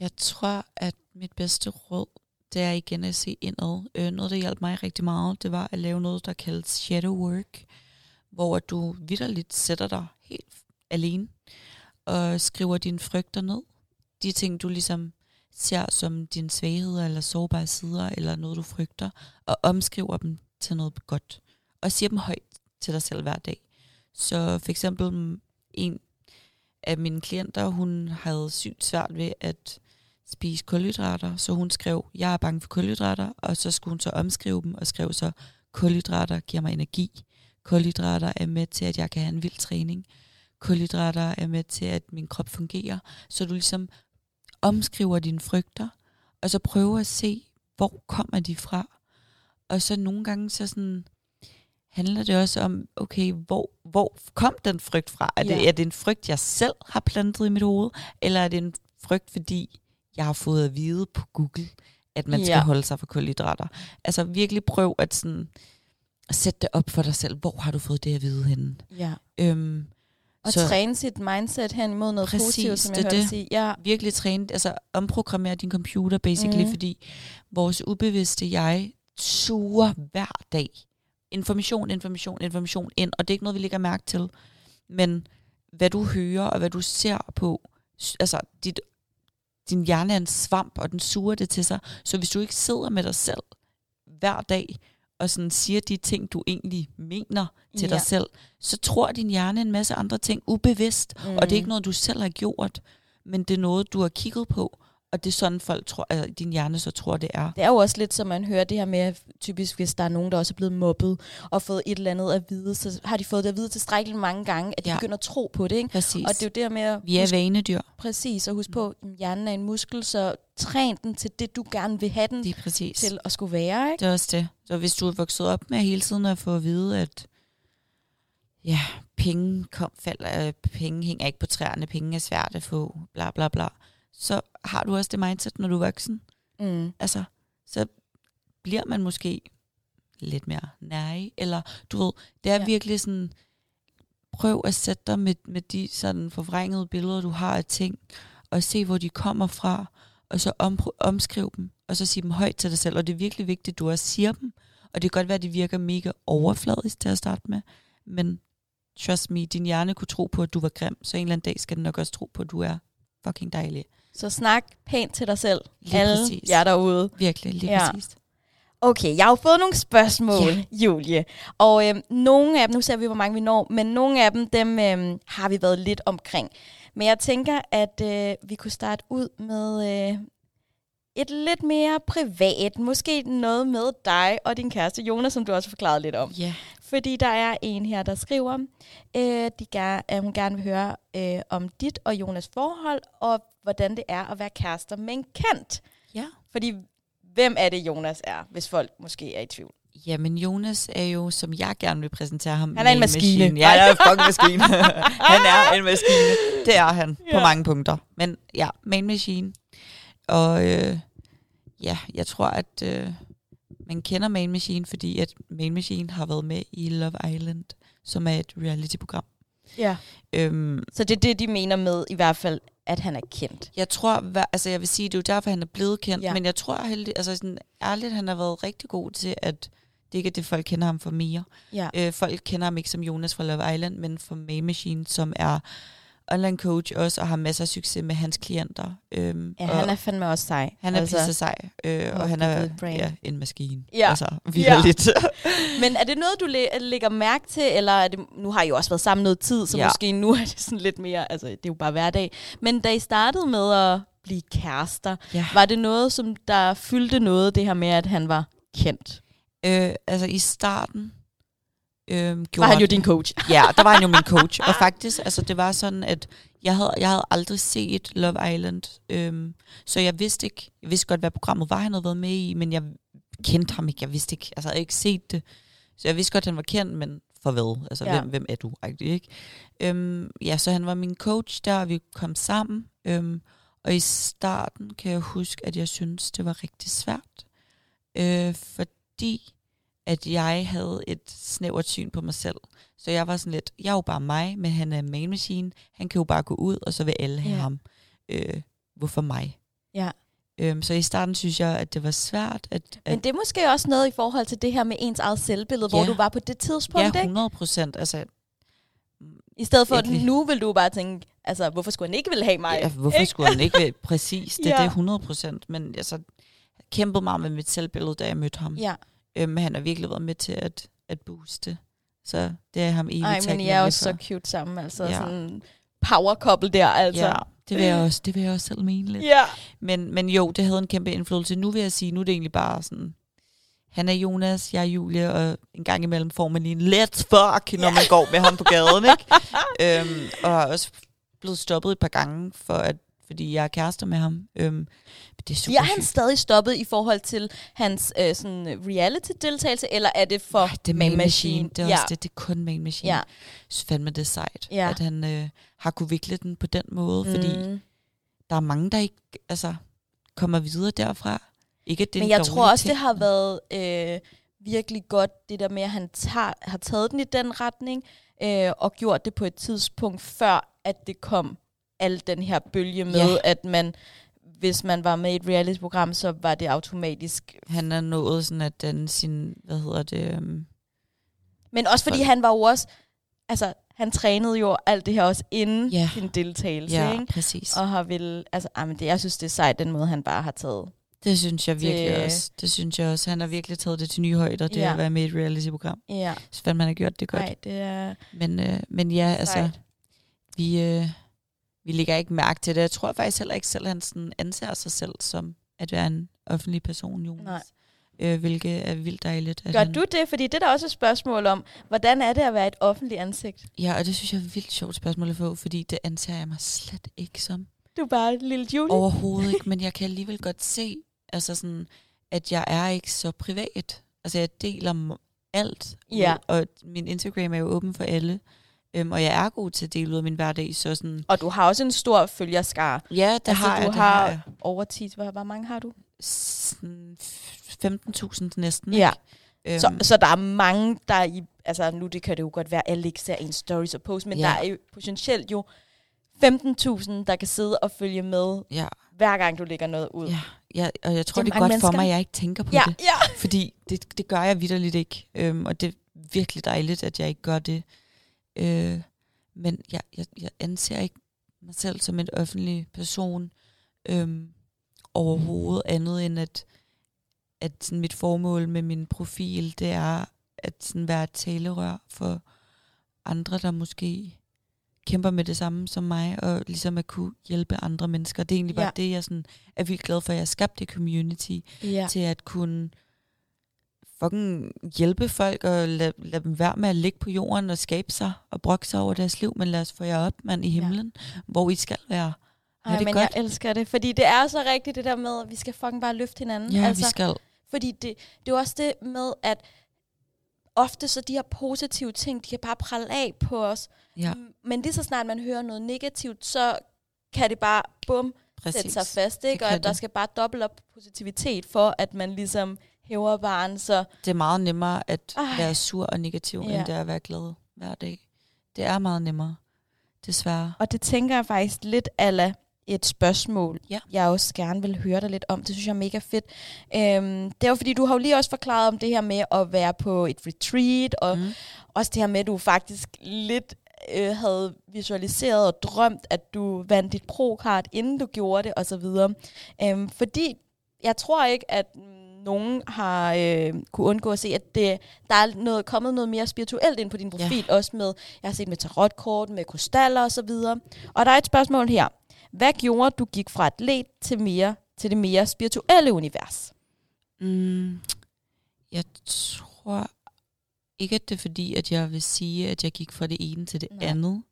Jeg tror, at mit bedste råd, det er igen at se indad. Øh, noget, der hjalp mig rigtig meget, det var at lave noget, der kaldes shadow work, hvor du vidderligt sætter dig helt alene og skriver dine frygter ned. De ting, du ligesom ser som dine svagheder eller sårbare sider, eller noget, du frygter, og omskriver dem til noget godt. Og siger dem højt til dig selv hver dag. Så for eksempel mm, en af mine klienter, hun havde sygt svært ved at spise kulhydrater, så hun skrev, jeg er bange for kulhydrater, og så skulle hun så omskrive dem, og skrev så, kulhydrater giver mig energi. Kulhydrater er med til, at jeg kan have en vild træning. Kulhydrater er med til, at min krop fungerer. Så du ligesom omskriver dine frygter, og så prøver at se, hvor kommer de fra. Og så nogle gange så sådan, handler det også om, okay, hvor, hvor kom den frygt fra? Er, det, Ja. er det en frygt, jeg selv har plantet i mit hoved, eller er det en frygt, fordi jeg har fået at vide på Google, at man skal Ja. holde sig for kulhydrater? Altså virkelig prøv at, sådan, sætte det op for dig selv. Hvor har du fået det at vide henne? Ja. Øhm, Og Så- træne sit mindset hen imod noget Præcis, positivt, som det jeg er hørte det. sige. Ja, virkelig træne, altså omprogrammere din computer basically, mm. fordi vores ubevidste jeg suger hver dag information, information, information ind, og det er ikke noget, vi lægger mærke til. Men hvad du hører og hvad du ser på, altså dit, din hjerne er en svamp, og den suger det til sig. Så hvis du ikke sidder med dig selv hver dag, og sådan siger de ting, du egentlig mener til Ja. dig selv, så tror din hjerne en masse andre ting ubevidst, mm. og det er ikke noget, du selv har gjort, men det er noget, du har kigget på, og det er sådan, folk tror, altså din hjerne så tror, det er. Det er jo også lidt, som man hører det her med, typisk hvis der er nogen, der også er blevet mobbet og fået et eller andet at vide, så har de fået det at vide tilstrækkeligt mange gange, at de Ja. begynder at tro på det. Ikke? Præcis. Og det er jo det med at Vi er huske, vanedyr. præcis at huske på, at hjernen er en muskel, så træn den til det, du gerne vil have den Det er præcis. til at skulle være. Ikke? Det er også det. Så hvis du er vokset op med hele tiden at få at vide, at ja, penge kom, falder, penge hænger ikke på træerne, penge er svært at få, bla bla bla, så har du også det mindset, når du er voksen. Mm. Altså, så bliver man måske lidt mere nej, eller du ved, det er ja. Virkelig sådan, prøv at sætte dig med, med de sådan forvrængede billeder, du har af ting, og se, hvor de kommer fra, og så om, omskriv dem, og så sige dem højt til dig selv, og det er virkelig vigtigt, at du også siger dem, og det kan godt være, at det virker mega overfladisk til at starte med, men trust me, din hjerne kunne tro på, at du var grim, så en eller anden dag skal den nok også tro på, at du er fucking dejlig. Så snak pænt til dig selv. Lige Alle præcis. jer derude. Virkelig, lige Ja. præcis. Okay, jeg har jo fået nogle spørgsmål, yeah. Julie. Og øhm, nogle af dem, nu ser vi, hvor mange vi når, men nogle af dem, dem øhm, har vi været lidt omkring. Men jeg tænker, at øh, vi kunne starte ud med øh, et lidt mere privat. Måske noget med dig og din kæreste Jonas, som du også forklarede lidt om. Ja. Fordi der er en her, der skriver, øh, de ger, at hun gerne vil høre øh, om dit og Jonas forhold, og hvordan det er at være kærester med en kendt. Ja. Fordi hvem er det, Jonas er, hvis folk måske er i tvivl? Jamen, Jonas er jo, som jeg gerne vil præsentere ham, Han er en main maskine. Ja, jeg er en fucking maskine. [LAUGHS] han er en maskine. Det er han ja. på mange punkter. Men ja, main machine. Og øh, ja, jeg tror, at øh, man kender Main Machine, fordi at Main Machine har været med i Love Island, som er et reality-program. Ja. Øhm, Så det er det, de mener med i hvert fald, at han er kendt. jeg tror, altså jeg vil sige, det er jo derfor, han er blevet kendt, Ja. men jeg tror heldig, altså sådan, ærligt, han har været rigtig god til, at det ikke er det, folk kender ham for mere. Ja. Øh, folk kender ham ikke som Jonas fra Love Island, men fra Main Machine, som er online coach også, og har masser af succes med hans klienter. Øhm, Ja, og han er fandme også sej. han er altså, pisse sej, øh, og han er ja, en maskine. Ja. Altså, virkelig. [LAUGHS] Men er det noget, du læ- lægger mærke til, eller er det, nu har I jo også været sammen noget tid, så ja. Ja. måske nu er det sådan lidt mere, altså det er jo bare hverdag. Men da I startede med at blive kærester, ja. var det noget, som der fyldte noget, det her med, at han var kendt? Øh, altså i starten øh, Var gjorde han jo din coach? Ja, der var han jo min [LAUGHS] coach. Og faktisk, altså det var sådan, at jeg havde, jeg havde aldrig set Love Island. Øhm, så jeg vidste ikke, jeg vidste godt, hvad programmet var, han havde været med i, men jeg kendte ham ikke. Jeg vidste ikke, altså jeg havde ikke set det. Så jeg vidste godt, at han var kendt, men for hvad? Altså, Ja. hvem, hvem er du? Ikke? Øhm, ja, så han var min coach der, og vi kom sammen. Øhm, og i starten kan jeg huske, at jeg synes det var rigtig svært. Øh, fordi at jeg havde et snævert syn på mig selv. Så jeg var sådan lidt, jeg er jo bare mig, men han er main machine. Han kan jo bare gå ud, og så vil alle have Ja. ham. Øh, hvorfor mig? Ja. Øhm, så i starten synes jeg, at det var svært. At, at Men det er måske også noget i forhold til det her med ens eget selvbillede, ja. hvor du var på det tidspunkt, ja, ikke? 100 procent. Altså, I stedet for, at nu vil du bare tænke, altså, hvorfor skulle han ikke vil have mig? ja, hvorfor Ikke? skulle han ikke præcis? Det, ja. det er [LAUGHS] 100 procent. Men altså, jeg kæmpede meget med mit selvbillede, da jeg mødte ham. Ja, Øhm, han har virkelig været med til at, at booste. Så det er ham evigt Ej, men I er også så cute sammen, altså ja. Sådan power couple der, altså. Ja, det vil jeg også, det vil jeg også selv mene lidt. ja. Men, men jo, det havde en kæmpe indflydelse. Nu vil jeg sige, nu er det egentlig bare sådan, han er Jonas, jeg er Julie, og en gang imellem får man lige en let's fuck, når man går med ham på gaden, ikke? [LAUGHS] øhm, og har også blevet stoppet et par gange, for at, fordi jeg er kærester med ham. Øhm, det er super Bliver han sygt. stadig stoppet i forhold til hans øh, sådan reality-deltagelse, eller er det for Ej, det er main machine. Det er ja. også det, det er kun main machine. Ja. Synes fandme, det er sejt, Ja. at han øh, har kunne vikle den på den måde, fordi Mm. der er mange, der ikke altså, kommer videre derfra. Ikke, at det Men en jeg tror også, ting, det har været øh, virkelig godt, det der med, at han tager, har taget den i den retning, øh, og gjort det på et tidspunkt, før at det kom al den her bølge med, Ja. at man, hvis man var med i et reality-program, så var det automatisk. Han er nået sådan at danne sin, hvad hedder det, um, Men også fordi han var jo også, altså han trænede jo alt det her også inden Ja. sin deltagelse, ja, ikke? præcis. Og har vel, altså, ej, men det, jeg synes, det er sejt, den måde, han bare har taget. Det synes jeg virkelig Det- også. Det synes jeg også. Han har virkelig taget det til nye højder, det Ja. at være med i et reality-program. Ja, Så han har gjort det godt. nej, det er Men, øh, men ja, altså, sejt. vi, øh, vi lægger ikke mærke til det. Jeg tror faktisk heller ikke selv, at han sådan anser sig selv som at være en offentlig person, Jonas. Nej. Øh, hvilket er vildt dejligt. At Gør han, du det? Fordi det er der også et spørgsmål om, hvordan er det at være et offentligt ansigt? Ja, og det synes jeg er et vildt sjovt spørgsmål at få, fordi det anser jeg mig slet ikke som. Du er bare en lille Julie. Overhovedet ikke, [LAUGHS] men jeg kan alligevel godt se, altså sådan, at jeg er ikke så privat. Altså jeg deler alt, Ja. og min Instagram er jo åben for alle. Um, og jeg er god til at dele ud af min hverdag, så sådan, Og du har også en stor følgerskare. ja, det altså, har jeg, du det har har jeg. over 10, hvor, hvor mange har du? Sådan 15.000 næsten. Ja. Øhm, Så, så der er mange, der er i, altså nu det kan det jo godt være, at alle ikke ser en stories og post, men ja. Der er jo potentielt jo 15.000, der kan sidde og følge med, ja, hver gang du lægger noget ud. ja, ja, og jeg tror, Det er det er godt for mennesker. mig, at jeg ikke tænker på ja, det. ja. Fordi det, det gør jeg vidderligt ikke. Øhm, og det er virkelig dejligt, at jeg ikke gør det. Øh, men jeg, jeg, jeg anser ikke mig selv som en offentlig person øhm, overhovedet andet end at, at sådan mit formål med min profil, det er at sådan være et talerør for andre, der måske kæmper med det samme som mig, og ligesom at kunne hjælpe andre mennesker. Det er egentlig bare Ja. det, jeg sådan er vildt glad for, at jeg har skabt det community ja. til at kunne fucking hjælpe folk og lade, lade dem være med at ligge på jorden og skabe sig og brokke sig over deres liv, men lad os få jer op, mand, i himlen, ja. hvor I skal være. Ej, det men godt? jeg elsker det, fordi det er så rigtigt det der med, at vi skal fucking bare løfte hinanden. Ja, altså, vi skal. Fordi det, det er også det med, at ofte så de her positive ting, de kan bare prale af på os. Ja, Men lige så snart man hører noget negativt, så kan det bare, bum, præcis. sætte sig fast. Ikke? Og at der det. skal bare dobbelt op positivitet for, at man ligesom hæver barn. Så Det er meget nemmere at Ej. være sur og negativ, Ja. end det er at være glad hver dag. Det er meget nemmere, desværre. Og det tænker jeg faktisk lidt ala et spørgsmål, Ja. jeg også gerne vil høre dig lidt om. Det synes jeg er mega fedt. Øhm, det er jo fordi, du har jo lige også forklaret om det her med at være på et retreat, og Mm. også det her med, at du faktisk lidt øh, havde visualiseret og drømt, at du vandt dit pro-kart, inden du gjorde det, osv. Øhm, fordi jeg tror ikke, at nogen har øh, kunne undgå at se, at det, der er noget, kommet noget mere spirituelt ind på din profil, ja. også med, jeg har set med tarotkort, med krystaller osv. Og der er et spørgsmål her. Hvad gjorde, du gik fra atlet til, mere, til det mere spirituelle univers? Mm, jeg tror ikke, at det er fordi, at jeg vil sige, at jeg gik fra det ene til det Nej. Andet.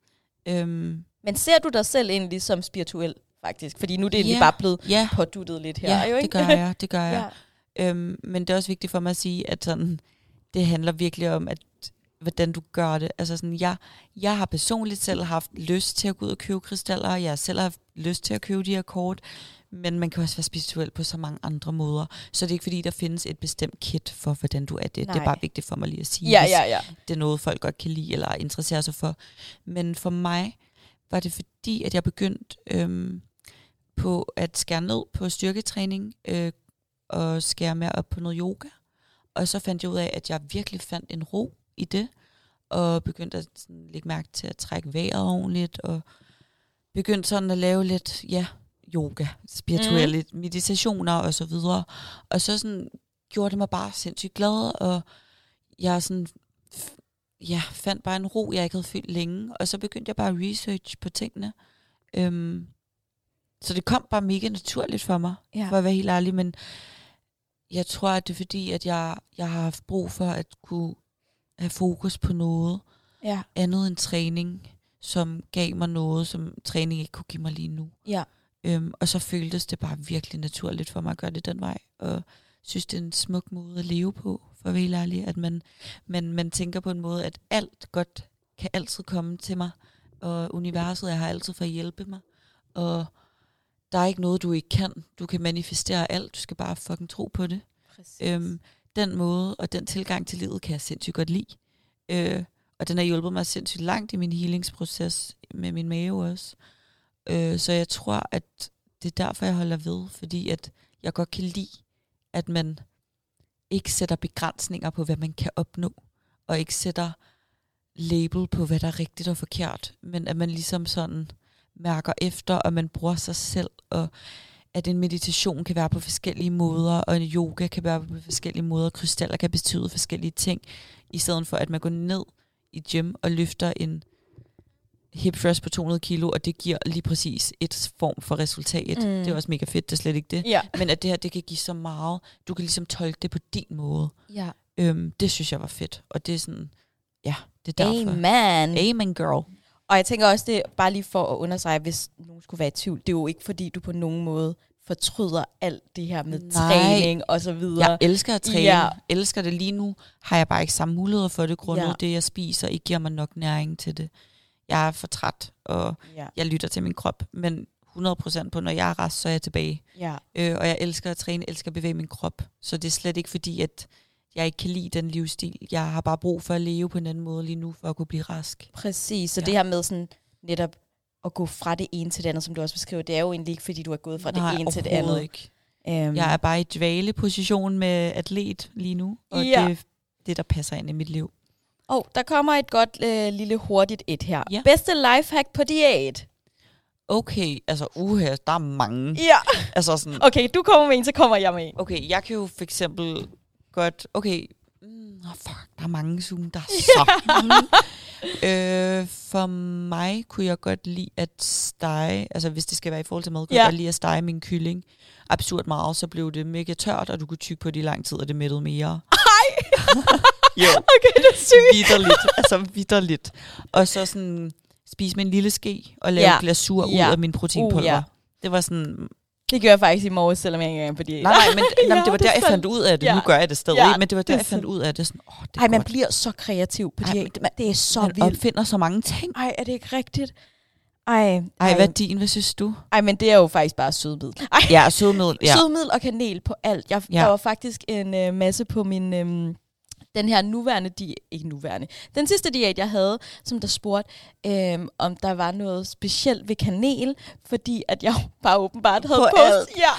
Øhm, Men ser du dig selv egentlig som spirituel, faktisk? Fordi nu er det egentlig Ja. bare blevet ja, påduttet lidt her, ja jo ikke? det gør jeg, det gør [LAUGHS] jeg. ja. Øhm, men det er også vigtigt for mig at sige, at sådan, det handler virkelig om, at hvordan du gør det. Altså sådan, jeg, jeg har personligt selv haft lyst til at gå ud og købe krystaller. Jeg har selv haft lyst til at købe de her kort. Men man kan også være spirituel på så mange andre måder. Så det er ikke fordi, der findes et bestemt kit for, hvordan du er det. Nej. Det er bare vigtigt for mig lige at sige, Ja, ja, ja. det er noget, folk godt kan lide eller interesserer sig for. Men for mig var det fordi, at jeg begyndte øhm, på at skære ned på styrketræning øh, og skære mere op på noget yoga. Og så fandt jeg ud af, at jeg virkelig fandt en ro i det, og begyndte at sådan, lægge mærke til at trække vejret ordentligt, og begyndte sådan at lave lidt, ja, yoga, spirituelle mm. meditationer og så videre. Og så sådan gjorde det mig bare sindssygt glad, og jeg sådan, ja, fandt bare en ro, jeg ikke havde følt længe. Og så begyndte jeg bare at research på tingene. Øhm, så det kom bare mega naturligt for mig, Ja. for at være helt ærlig. Men jeg tror, at det er fordi, at jeg, jeg har haft brug for at kunne have fokus på noget Ja, andet end træning, som gav mig noget, som træning ikke kunne give mig lige nu. ja. Øhm, og så føltes det bare virkelig naturligt for mig at gøre det den vej. Og synes, det er en smuk måde at leve på, for at være helt ærlig. At man, man, man tænker på en måde, at alt godt kan altid komme til mig. Og universet er her altid for at hjælpe mig. Og der er ikke noget, du ikke kan. Du kan manifestere alt. Du skal bare fucking tro på det. Præcis. Øhm, den måde og den tilgang til livet kan jeg sindssygt godt lide. Øh, og den har hjulpet mig sindssygt langt i min healingsproces med min mave også. Øh, så jeg tror, at det er derfor, jeg holder ved, fordi at jeg godt kan lide, at man ikke sætter begrænsninger på, hvad man kan opnå, og ikke sætter label på, hvad der er rigtigt og forkert, men at man ligesom sådan mærker efter, og man bruger sig selv, og at en meditation kan være på forskellige måder, og en yoga kan være på forskellige måder, og krystaller kan betyde forskellige ting, i stedet for at man går ned i gym og løfter en hip thrust på 200 kilo, og det giver lige præcis et form for resultat. Mm. Det er også mega fedt, det er slet ikke det. Ja. Men at det her, det kan give så meget. Du kan ligesom tolke det på din måde. ja. Øhm, det synes jeg var fedt. Og det er sådan, ja, det er derfor. Amen. Amen, girl. Og jeg tænker også, det bare lige for at understrege, hvis nogen skulle være i tvivl, det er jo ikke fordi, du på nogen måde fortryder alt det her med Nej. træning og så videre. Jeg elsker at træne. Ja. Elsker det lige nu. Har jeg bare ikke samme muligheder for det, grundet ja. det, jeg spiser, ikke giver mig nok næring til det. Jeg er for træt, og Ja. jeg lytter til min krop. Men 100% på, når jeg er rest, så er jeg tilbage. ja. Øh, og jeg elsker at træne, elsker at bevæge min krop. Så det er slet ikke fordi, at jeg ikke kan lide den livsstil. Jeg har bare brug for at leve på en anden måde lige nu, for at kunne blive rask. Præcis. Så ja. Det her med sådan netop at gå fra det ene til det andet, som du også beskriver, det er jo egentlig ikke, fordi du er gået fra det ene til det andet. Ikke. Um, Jeg er bare i dvaleposition med atlet lige nu, og Ja. det er det, der passer ind i mit liv. Og der kommer et godt øh, lille hurtigt et her. Ja. Bedste lifehack på diæt. Okay, altså uha, der er mange. Ja. Altså sådan, Okay, du kommer med en, så kommer jeg med en. okay, jeg kan jo for eksempel godt, okay, mm, oh fuck, der er mange Zoom, der er så mange. [LAUGHS] øh, for mig kunne jeg godt lide at stege, altså hvis det skal være i forhold til mad, kunne Ja. jeg godt lide at stege min kylling absurd meget, så blev det mega tørt, og du kunne tykke på det i lang tid, og det mættede mere. [LAUGHS] jo, [LAUGHS] Okay, det er sygt. vidderligt, altså vidderligt. Og så sådan spise med en lille ske, og lave ja. glasur ud Ja. af min proteinpulver. Uh, ja. Det var sådan, Det gør jeg faktisk i morges, selvom jeg ikke engang er på diæt. nej, nej, men [LAUGHS] Ja, jamen, det var det er der, jeg fandt ud af det. Ja. Nu gør jeg det stadig, Ja, men det var det der, er jeg fandt ud af det. Sådan, åh, det er Ej, man godt. bliver så kreativ på diæt. men Det er så Man vildt. opfinder så mange ting. Ej, er det ikke rigtigt? Ej, Ej, hvad er din? Hvad synes du? ej, men det er jo faktisk bare sødmiddel. Ej, Ja, sødmiddel. Ja. sødmiddel og kanel på alt. Jeg, ja. Der var faktisk en øh, masse på min... Øh, den her nuværende diæt, ikke nuværende, den sidste diæt, jeg havde, som der spurgte, øh, om der var noget specielt ved kanel, fordi at jeg [LAUGHS] bare åbenbart havde På post. alt. Ja.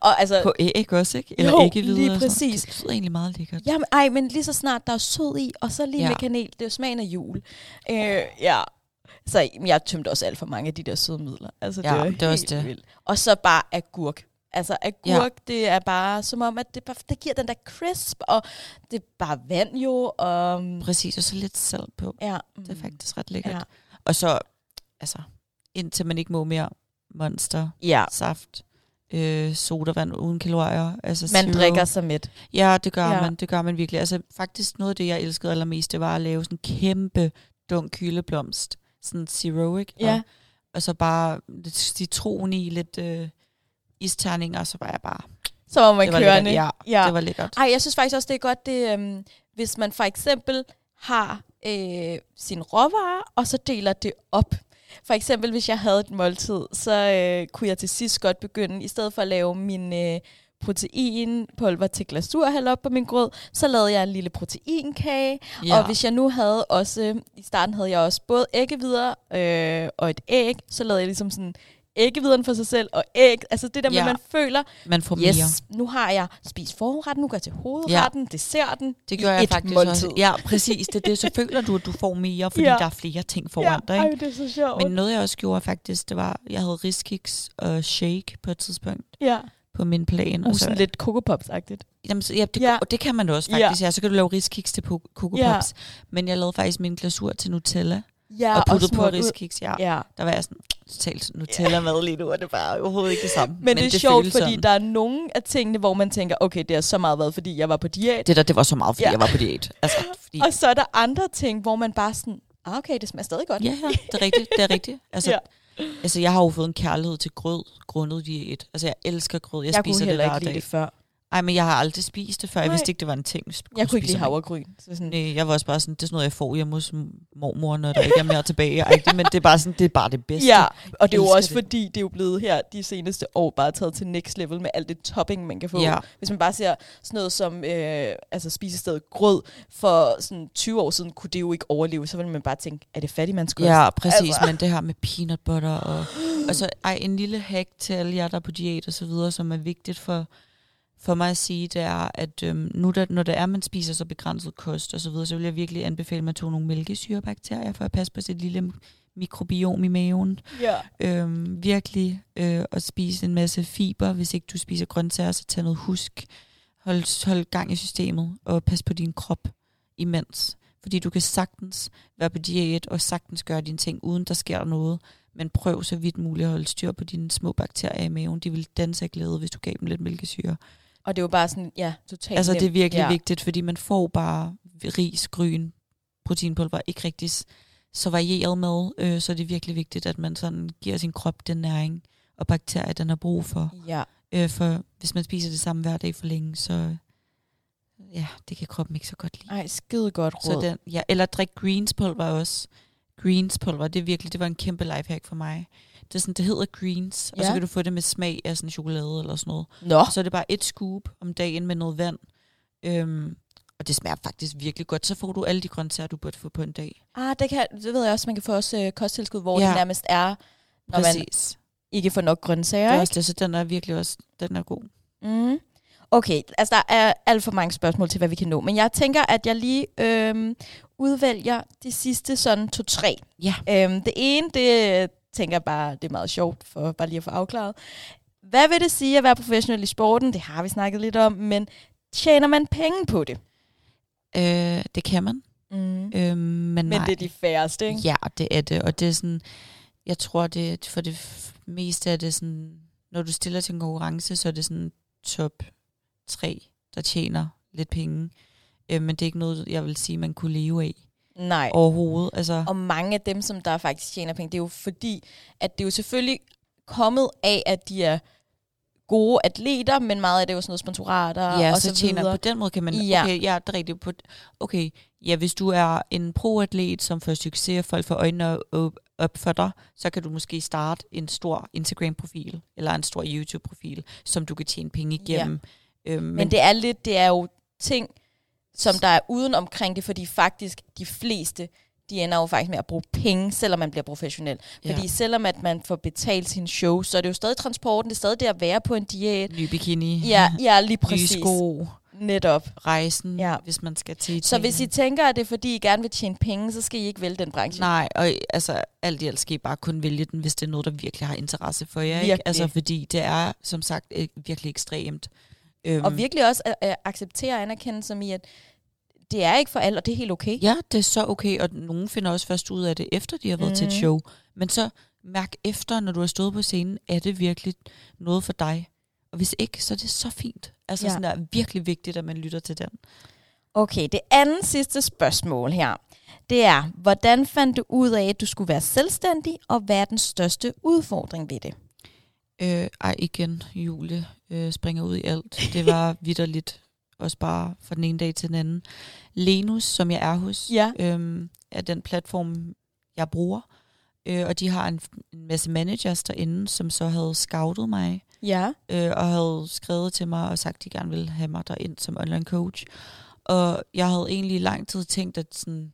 Og altså, På æg også, ikke? Eller Jo, æggehvide lige sådan. præcis. Det lyder egentlig meget lækkert. Jamen, ej, men lige så snart der er sød i, og så lige Ja. med kanel, det er jo smagen af jul. Øh, ja. Så jeg tømte også alt for mange af de der sødmidler. Altså, Ja, det var det er også helt det. vildt. Og så bare agurk. Altså agurk, ja. det er bare som om, at det, bare, det giver den der crisp, og det er bare vand jo. Og, Præcis, og så lidt salt på. ja, Det er faktisk ret lækkert. Ja. Og så, altså, indtil man ikke må mere monster, ja. saft, øh, sodavand uden kalorier. Altså Man zero. drikker sig med. Ja, det gør Ja. man. Det gør man virkelig. Altså, faktisk noget af det, jeg elskede allermest, det var at lave sådan en kæmpe dunk hyldeblomst. Sådan zero, ikke? Ja. Og, og så bare lidt citron i, lidt øh, isterninger, og så var jeg bare... Så var man det var kørende. lækkert. Ja, ja. det var lækkert. Ej, jeg synes faktisk også, det er godt, det, øhm, hvis man for eksempel har øh, sin råvarer, og så deler det op. For eksempel, hvis jeg havde et måltid, så øh, kunne jeg til sidst godt begynde, i stedet for at lave min øh, proteinpulver til glasur hælde op på min grød, så lavede jeg en lille proteinkage. Ja. Og hvis jeg nu havde også, i starten havde jeg også både æggevidder øh, og et æg, så lavede jeg ligesom sådan æggevideren for sig selv og æg. Altså det der med, Ja. man føler, Man får mere. yes, nu har jeg spist forretten, nu går jeg til hovedretten, ja. desserten, Det gør jeg et faktisk måltid. også. Ja, præcis. Det er det. Så [LAUGHS] føler du, at du får mere, fordi Ja. der er flere ting foran dig. ej, Ikke? det er så sjovt. Men noget, jeg også gjorde faktisk, det var, jeg havde riskiks og shake på et tidspunkt ja, på min plan. uh, og så, sådan lidt kokopops-agtigt. Jamen, så, ja, det, Ja. ja. Og det kan man også faktisk. Ja. ja så kan du lave riskiks til Coco Ja. Pops. Men jeg lavede faktisk min glasur til Nutella. Ja, og puttede på smurt ud. riskiks. Ja. ja. Ja. Der var jeg sådan, totalt Nutella-mad lige nu, og det var overhovedet ikke det samme. Men, Men det er sjovt, føles fordi sådan. der er nogle af tingene, hvor man tænker, okay, det har så meget været, fordi jeg var på diæt. Det der, det var så meget, fordi Ja. ja. jeg var på diæt. Altså, [LAUGHS] fordi, Og så er der andre ting, hvor man bare sådan, ah, okay, det smager stadig godt. Ja, ja, det er rigtigt. Det er rigtigt. Altså, Ja. ja. altså, jeg har jo fået en kærlighed til grød, grundet diæt. Altså, jeg elsker grød. Jeg, jeg jeg kunne spiser det heller hver ikke lide dag. det før. Ej, men jeg har aldrig spist det før. Jeg Nej. vidste ikke, det var en ting. Jeg kunne ikke lide havregryn. Så sådan, Nej, jeg var også bare sådan, det er sådan noget, jeg får hjemme hos mormor, når der ikke er mere tilbage. Ej, men det er bare sådan, det er bare det bedste. Ja, og det er jo også det. fordi, det er jo blevet her de seneste år bare taget til next level med alt det topping, man kan få. Ja. Hvis man bare ser sådan noget som øh, altså spisestedet grød, for sådan 20 år siden kunne det jo ikke overleve, så ville man bare tænke, er det fattigmandskost? Ja, præcis. Altså. Altså. Men det her med peanut butter og, [GASPS] og så ej, en lille hack til alle jer, der er på diæt og så videre, som er vigtigt for, for mig at sige, det er, at øhm, nu der, når det er, man spiser så begrænset kost og så videre, så vil jeg virkelig anbefale, at man tog nogle mælkesyrebakterier for at passe på sit lille mikrobiom i maven. ja. Øhm, virkelig øh, at spise en masse fiber. Hvis ikke du spiser grøntsager, så tag noget husk. Hold, hold gang i systemet og pas på din krop imens. Fordi du kan sagtens være på diæt og sagtens gøre dine ting, uden der sker noget. Men prøv så vidt muligt at holde styr på dine små bakterier i maven. De vil danse af glæde, hvis du gav dem lidt mælkesyre. Og det er jo bare sådan, ja, totalt Altså det er virkelig ja. vigtigt, fordi man får bare ris, gryn, proteinpulver, ikke rigtig så varieret med, øh, så er det virkelig vigtigt, at man sådan giver sin krop den næring og bakterier, den har brug for. Ja. Øh, for hvis man spiser det samme hver dag for længe, så ja, det kan kroppen ikke så godt lide. Ej, skide godt råd. Så den, ja, eller drik greenspulver også. Greenspulver, det er virkelig, det var en kæmpe lifehack for mig. Det, er sådan, det hedder greens, ja. og så kan du få det med smag af sådan chokolade eller sådan noget. Nå. Så er det bare et scoop om dagen med noget vand. Øhm, og det smager faktisk virkelig godt. Så får du alle de grøntsager, du burde få på en dag. Ah, det, kan, det ved jeg også, man kan få også øh, kosttilskud, hvor Ja. det nærmest er, når man Præcis. ikke får nok grøntsager. Det er også det, så den er virkelig også den er god. Mm. Okay, altså der er alt for mange spørgsmål til, hvad vi kan nå. Men jeg tænker, at jeg lige øhm, udvælger de sidste sådan to-tre. Ja. Øhm, det ene, det tænker jeg bare, det er meget sjovt for bare lige at få afklaret. Hvad vil det sige at være professionel i sporten? Det har vi snakket lidt om, men tjener man penge på det? Øh, det kan man. Mm. Øh, men Men nej. det er de færreste, ikke? Ja, det er det. Og det er sådan, jeg tror, det for det meste er det sådan, når du stiller til en konkurrence, så er det sådan top tre, der tjener lidt penge. Øh, men det er ikke noget, jeg vil sige, man kunne leve af Nej. overhovedet. Altså, Og mange af dem, som der faktisk tjener penge, det er jo fordi, at det er jo selvfølgelig kommet af, at de er gode atleter, men meget af det er jo sådan noget sponsorater Ja, og så, så, tjener videre. på den måde kan man, Ja. okay, ja, det er rigtigt. På, okay, ja, hvis du er en pro-atlet, som får succes, og folk får øjnene op, op for dig, så kan du måske starte en stor Instagram-profil, eller en stor YouTube-profil, som du kan tjene penge igennem. Ja. Øhm, men, Men det er lidt, det er jo ting, som der er uden omkring det, fordi faktisk de fleste, de ender jo faktisk med at bruge penge, selvom man bliver professionel. Ja. Fordi selvom at man får betalt sin show, så er det jo stadig transporten, det er stadig det at være på en diæt. ny bikini, Ja, ja lige nye præcis. sko, Netop. rejsen, Ja. hvis man skal til Så hvis I tænker, at det er fordi, I gerne vil tjene penge, så skal I ikke vælge den branche. Nej, og altså alt i alt skal I bare kun vælge den, hvis det er noget, der virkelig har interesse for jer. Ikke? Altså fordi det er, som sagt, virkelig ekstremt. Øhm, Og virkelig også at, at acceptere og anerkende som i, at det er ikke for alle, og det er helt okay. Ja, det er så okay, og nogen finder også først ud af det, efter de har været mm. til et Mhm. show. Men så mærk efter, når du har stået på scenen, er det virkelig noget for dig? Og hvis ikke, så er det så fint. Altså Ja. sådan er virkelig vigtigt, at man lytter til den. Okay, det anden sidste spørgsmål her, det er, hvordan fandt du ud af, at du skulle være selvstændig, og hvad er den største udfordring ved det? Øh, ej, igen, Julie øh, springer ud i alt. Det var [LAUGHS] vidderligt, også bare fra den ene dag til den anden. Lenus, som jeg er hos, Ja. øhm, er den platform, jeg bruger. Øh, og de har en, en masse managers derinde, som så havde scoutet mig. Ja. øh, og havde skrevet til mig og sagt, at de gerne ville have mig derind som online coach. Og jeg havde egentlig i lang tid tænkt, at sådan,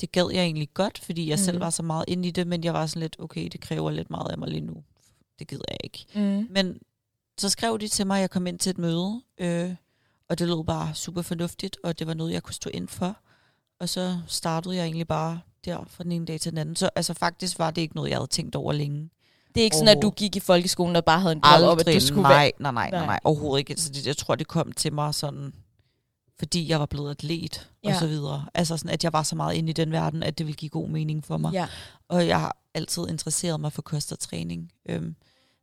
det gad jeg egentlig godt, fordi jeg mm. selv var så meget inde i det, men jeg var sådan lidt, okay, det kræver lidt meget af mig lige nu. Det gider jeg ikke. Mm. Men så skrev de til mig, at jeg kom ind til et møde, øh, og det lød bare super fornuftigt, og det var noget, jeg kunne stå ind for. Og så startede jeg egentlig bare der fra den ene dag til den anden. Så altså, faktisk var det ikke noget, jeg havde tænkt over længe. Det er ikke sådan, at du gik i folkeskolen og bare havde en drøm om, at du skulle nej, være... nej, nej, nej, Nej. nej, overhovedet ikke. Så det, jeg tror, det kom til mig sådan, fordi jeg var blevet atlet Ja. og så videre. Altså sådan, at jeg var så meget inde i den verden, at det ville give god mening for mig. Ja. Og jeg har altid interesseret mig for kost og træning. Øhm,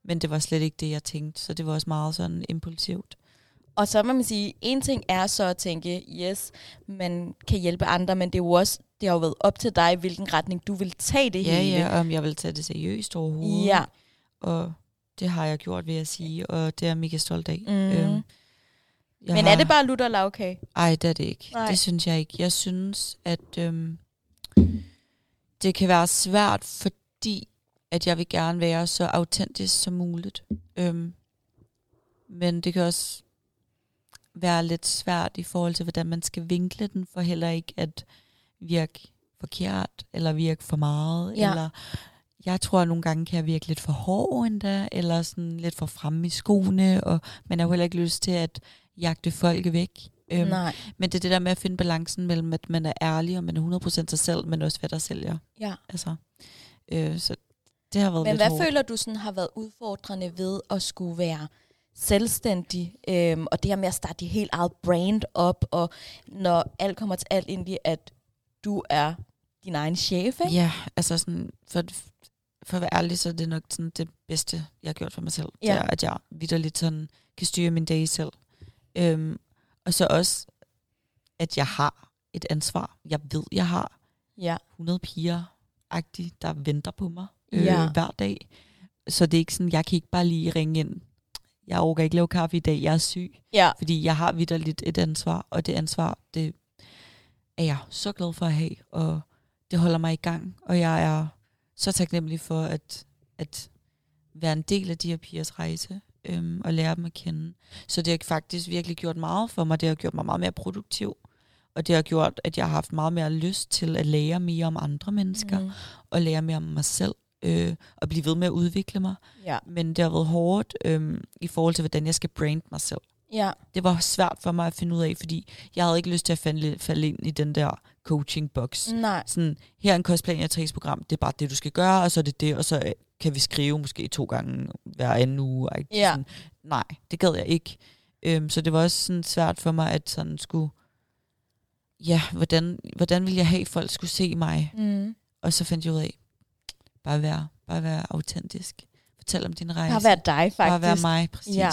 men det var slet ikke det, jeg tænkte. Så det var også meget sådan impulsivt. Og så må man sige, en ting er så at tænke, yes, man kan hjælpe andre, men det er jo også, det har jo været op til dig, hvilken retning du vil tage det Ja, hele. ja, om jeg vil tage det seriøst overhovedet. Ja. Og det har jeg gjort, vil jeg sige. Og det er jeg mega stolt af. Mhm. jeg Men er det bare lutter lavkage? Ej, det er det ikke. Nej. Nej. Det synes jeg ikke. Jeg synes, at øhm, det kan være svært, fordi at jeg vil gerne være så autentisk som muligt. Øhm, men det kan også være lidt svært i forhold til, hvordan man skal vinkle den, for heller ikke at virke forkert, eller virke for meget, Ja. eller jeg tror, at nogle gange kan jeg virke lidt for hård endda, eller sådan lidt for fremme i skoene, og man har jo heller ikke lyst til at jagte folk væk. Øhm, Nej. men det er det der med at finde balancen mellem, at man er ærlig, og man er 100% sig selv, men også hvad der sælger. Ja. Altså, øh, så det har været Men lidt hvad hårdt. føler du sådan har været udfordrende ved at skulle være selvstændig, øhm, og det her med at starte dit helt eget brand op, og når alt kommer til alt egentlig, at du er din egen chef, ikke? Ja, altså sådan, for, for at være ærlig, så er det nok sådan det bedste, jeg har gjort for mig selv. Ja. Det er, at jeg vidderligt sådan kan styre min dag selv. Øhm, og så også, at jeg har et ansvar. Jeg ved, jeg har Ja. 100 piger der venter på mig øh, Ja. hver dag. Så det er ikke sådan, jeg kan ikke bare lige ringe ind. Jeg overgår ikke lave kaffe i dag, jeg er syg. Ja. Fordi jeg har vidderligt et ansvar, og det ansvar, det er jeg så glad for at have, og det holder mig i gang. Og jeg er så taknemmelig for at, at være en del af de her pigers rejse, øhm, og lære dem at kende. Så det har faktisk virkelig gjort meget for mig. Det har gjort mig meget mere produktiv, og det har gjort, at jeg har haft meget mere lyst til at lære mere om andre mennesker, Mm. og lære mere om mig selv, øh, og blive ved med at udvikle mig. Ja. Men det har været hårdt øh, i forhold til, hvordan jeg skal brande mig selv. Ja. Det var svært for mig at finde ud af, fordi jeg havde ikke lyst til at falde, falde ind i den der coaching-box. Nej. Sådan, her er en kostplan, jeg program. Det er bare det, du skal gøre, og så er det det, og så øh, kan vi skrive måske to gange hver anden uge. Ikke? Ja. Sådan, nej, det gad jeg ikke. Øhm, så det var også sådan svært for mig, at sådan skulle, ja, hvordan, hvordan ville jeg have, at folk skulle se mig? Mm. Og så fandt jeg ud af, bare være, bare være autentisk. Fortæl om din rejse. Har været dig, faktisk. Bare være mig, præcis. Ja.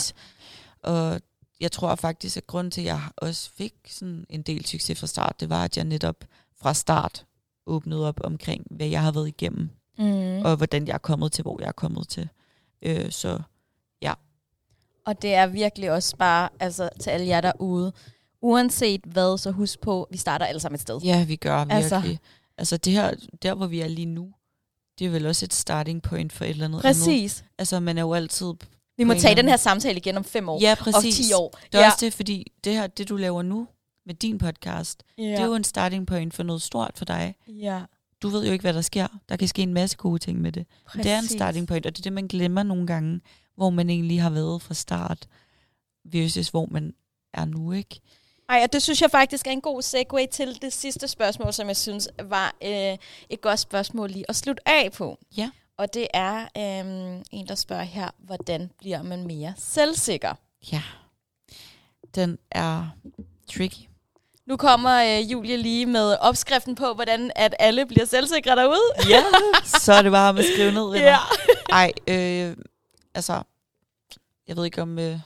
Ja. Og jeg tror faktisk, at grunden til, at jeg også fik sådan en del succes fra start, det var, at jeg netop fra start åbnede op omkring, hvad jeg har været igennem, Mm. og hvordan jeg er kommet til, hvor jeg er kommet til. Øh, så Og det er virkelig også bare altså, til alle jer derude. Uanset hvad, så husk på, vi starter alle sammen et sted. ja, vi gør virkelig. Altså, altså det her, der hvor vi er lige nu, det er vel også et starting point for et eller andet andet. Præcis. Altså man er jo altid... Vi må tage den her samtale igen om fem år. Ja, præcis. 10 år. Det er ja. også det, fordi det her, det du laver nu med din podcast, ja. det er jo en starting point for noget stort for dig. ja. Du ved jo ikke, hvad der sker. Der kan ske en masse gode ting med det. Præcis. Det er en starting point, og det er det, man glemmer nogle gange, hvor man egentlig har været fra start, versus hvor man er nu, ikke? Ej, og det synes jeg faktisk er en god segue til det sidste spørgsmål, som jeg synes var øh, et godt spørgsmål lige at slutte af på. Ja. Og det er øh, en, der spørger her, hvordan bliver man mere selvsikker? Ja. Den er tricky. Nu kommer øh, Julie lige med opskriften på, hvordan at alle bliver selvsikre derude. Ja, så er det bare at skrive ned. Ja. Ej, øh, altså, jeg ved ikke om, øh,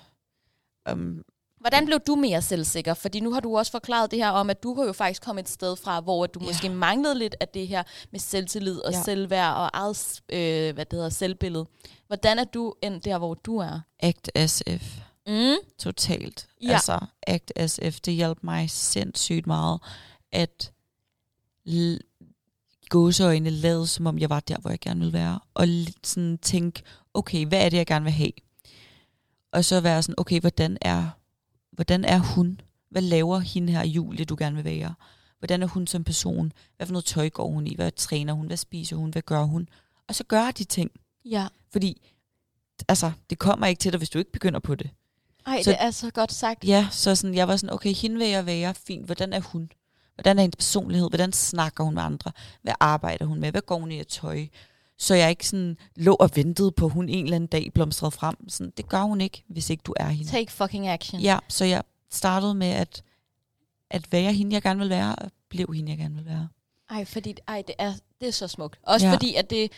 om Hvordan blev du mere selvsikker? Fordi nu har du også forklaret det her om, at du har jo faktisk kommet et sted fra, hvor du Ja. måske manglede lidt af det her med selvtillid og Ja. selvværd og eget øh, hvad det hedder, selvbillede. Hvordan er du endt der, hvor du er? Act SF. Mm. Totalt. Ja. Altså, Act SF, det hjalp mig sindssygt meget, at gåseøjne lade, som om jeg var der, hvor jeg gerne ville være. Og lidt sådan tænke, okay, hvad er det, jeg gerne vil have? Og så være sådan, okay, hvordan er, hvordan er hun? Hvad laver hende her Julie, du gerne vil være? Hvordan er hun som person? Hvad for noget tøj går hun i? Hvad træner hun? Hvad spiser hun? Hvad gør hun? Og så gør de ting. Ja. Fordi, altså, det kommer ikke til dig, hvis du ikke begynder på det. Ej, Så- så, det er så godt sagt. Ja, så sådan, jeg var sådan, okay, hende vil jeg være, fint. Hvordan er hun? Hvordan er hendes personlighed? Hvordan snakker hun med andre? Hvad arbejder hun med? Hvad går hun i af tøj? Så jeg ikke sådan lå og ventede på, at hun en eller anden dag blomstrede frem. Sådan, det gør hun ikke, hvis ikke du er hende. Take fucking action. Ja, så jeg startede med at, at være hende, jeg gerne vil være, og blev hende, jeg gerne vil være. Ej, fordi ej, det, er, det er så smukt. Også Ja. fordi, at det,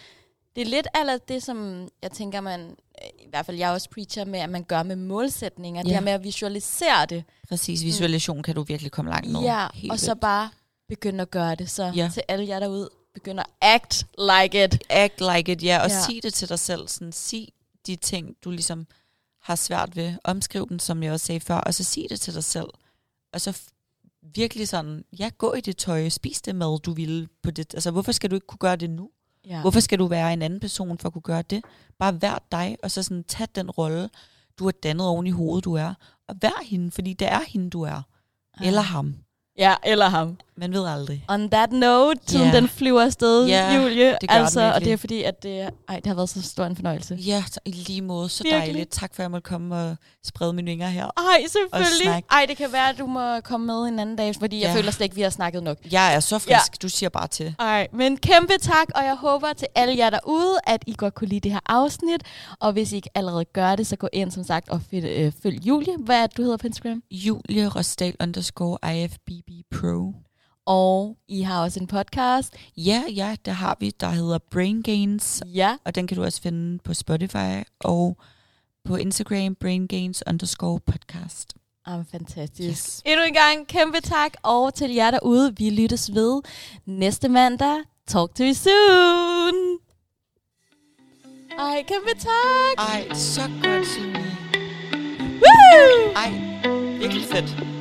det er lidt af det, som jeg tænker, man, i hvert fald jeg også preacher med, at man gør med målsætninger. Ja. Det her med at visualisere det. Præcis, visualisation kan du virkelig komme langt med. ja, Helt og så vildt. bare begynde at gøre det. Så ja. til alle jer derude, begynd at act like it. act like it, ja, og ja. Ja. sig det til dig selv. Sådan, sig de ting, du ligesom har svært ved. Omskriv dem, som jeg også sagde før, og så sig det til dig selv. Og så virkelig sådan, ja, gå i det tøj, spis det mad, du vil på det. Altså, hvorfor skal du ikke kunne gøre det nu? Ja. Hvorfor skal du være en anden person for at kunne gøre det? Bare vær dig, og så sådan, tag den rolle, du har dannet oven i hovedet, du er. Og vær hende, fordi det er hende, du er. Eller ham. Ja, eller ham. Man ved aldrig. On that note, tiden Ja. den flyver afsted, Ja, Julie. det gør den altså, og virkelig. det er fordi, at det, ej, det har været så stor en fornøjelse. Ja, i lige måde. Så Virkelig. dejligt. Tak for, at jeg måtte komme og sprede mine vinger her. Ej, selvfølgelig. Ej, det kan være, at du må komme med en anden dag, fordi jeg Ja. føler slet ikke, vi har snakket nok. Jeg er så frisk. Ja. Du siger bare til. Ej, men kæmpe tak, og jeg håber til alle jer derude, at I godt kunne lide det her afsnit. Og hvis I ikke allerede gør det, så gå ind som sagt og følg, øh, følg Julie. Hvad er det, du hedder på Instagram? Julie Rosdal underscore IFBB Pro. Og I har også en podcast. Ja, ja, der har vi, der hedder Brain Gains, Ja, og den kan du også finde på Spotify og på Instagram, Brain Gains underscore podcast. ah, fantastisk. Yes. Endnu en gang kæmpe tak, og til jer derude, vi lyttes ved næste mandag. Talk to you soon! Ej, kæmpe tak! Ej, så godt, Signe. Woo! Ej, virkelig fedt.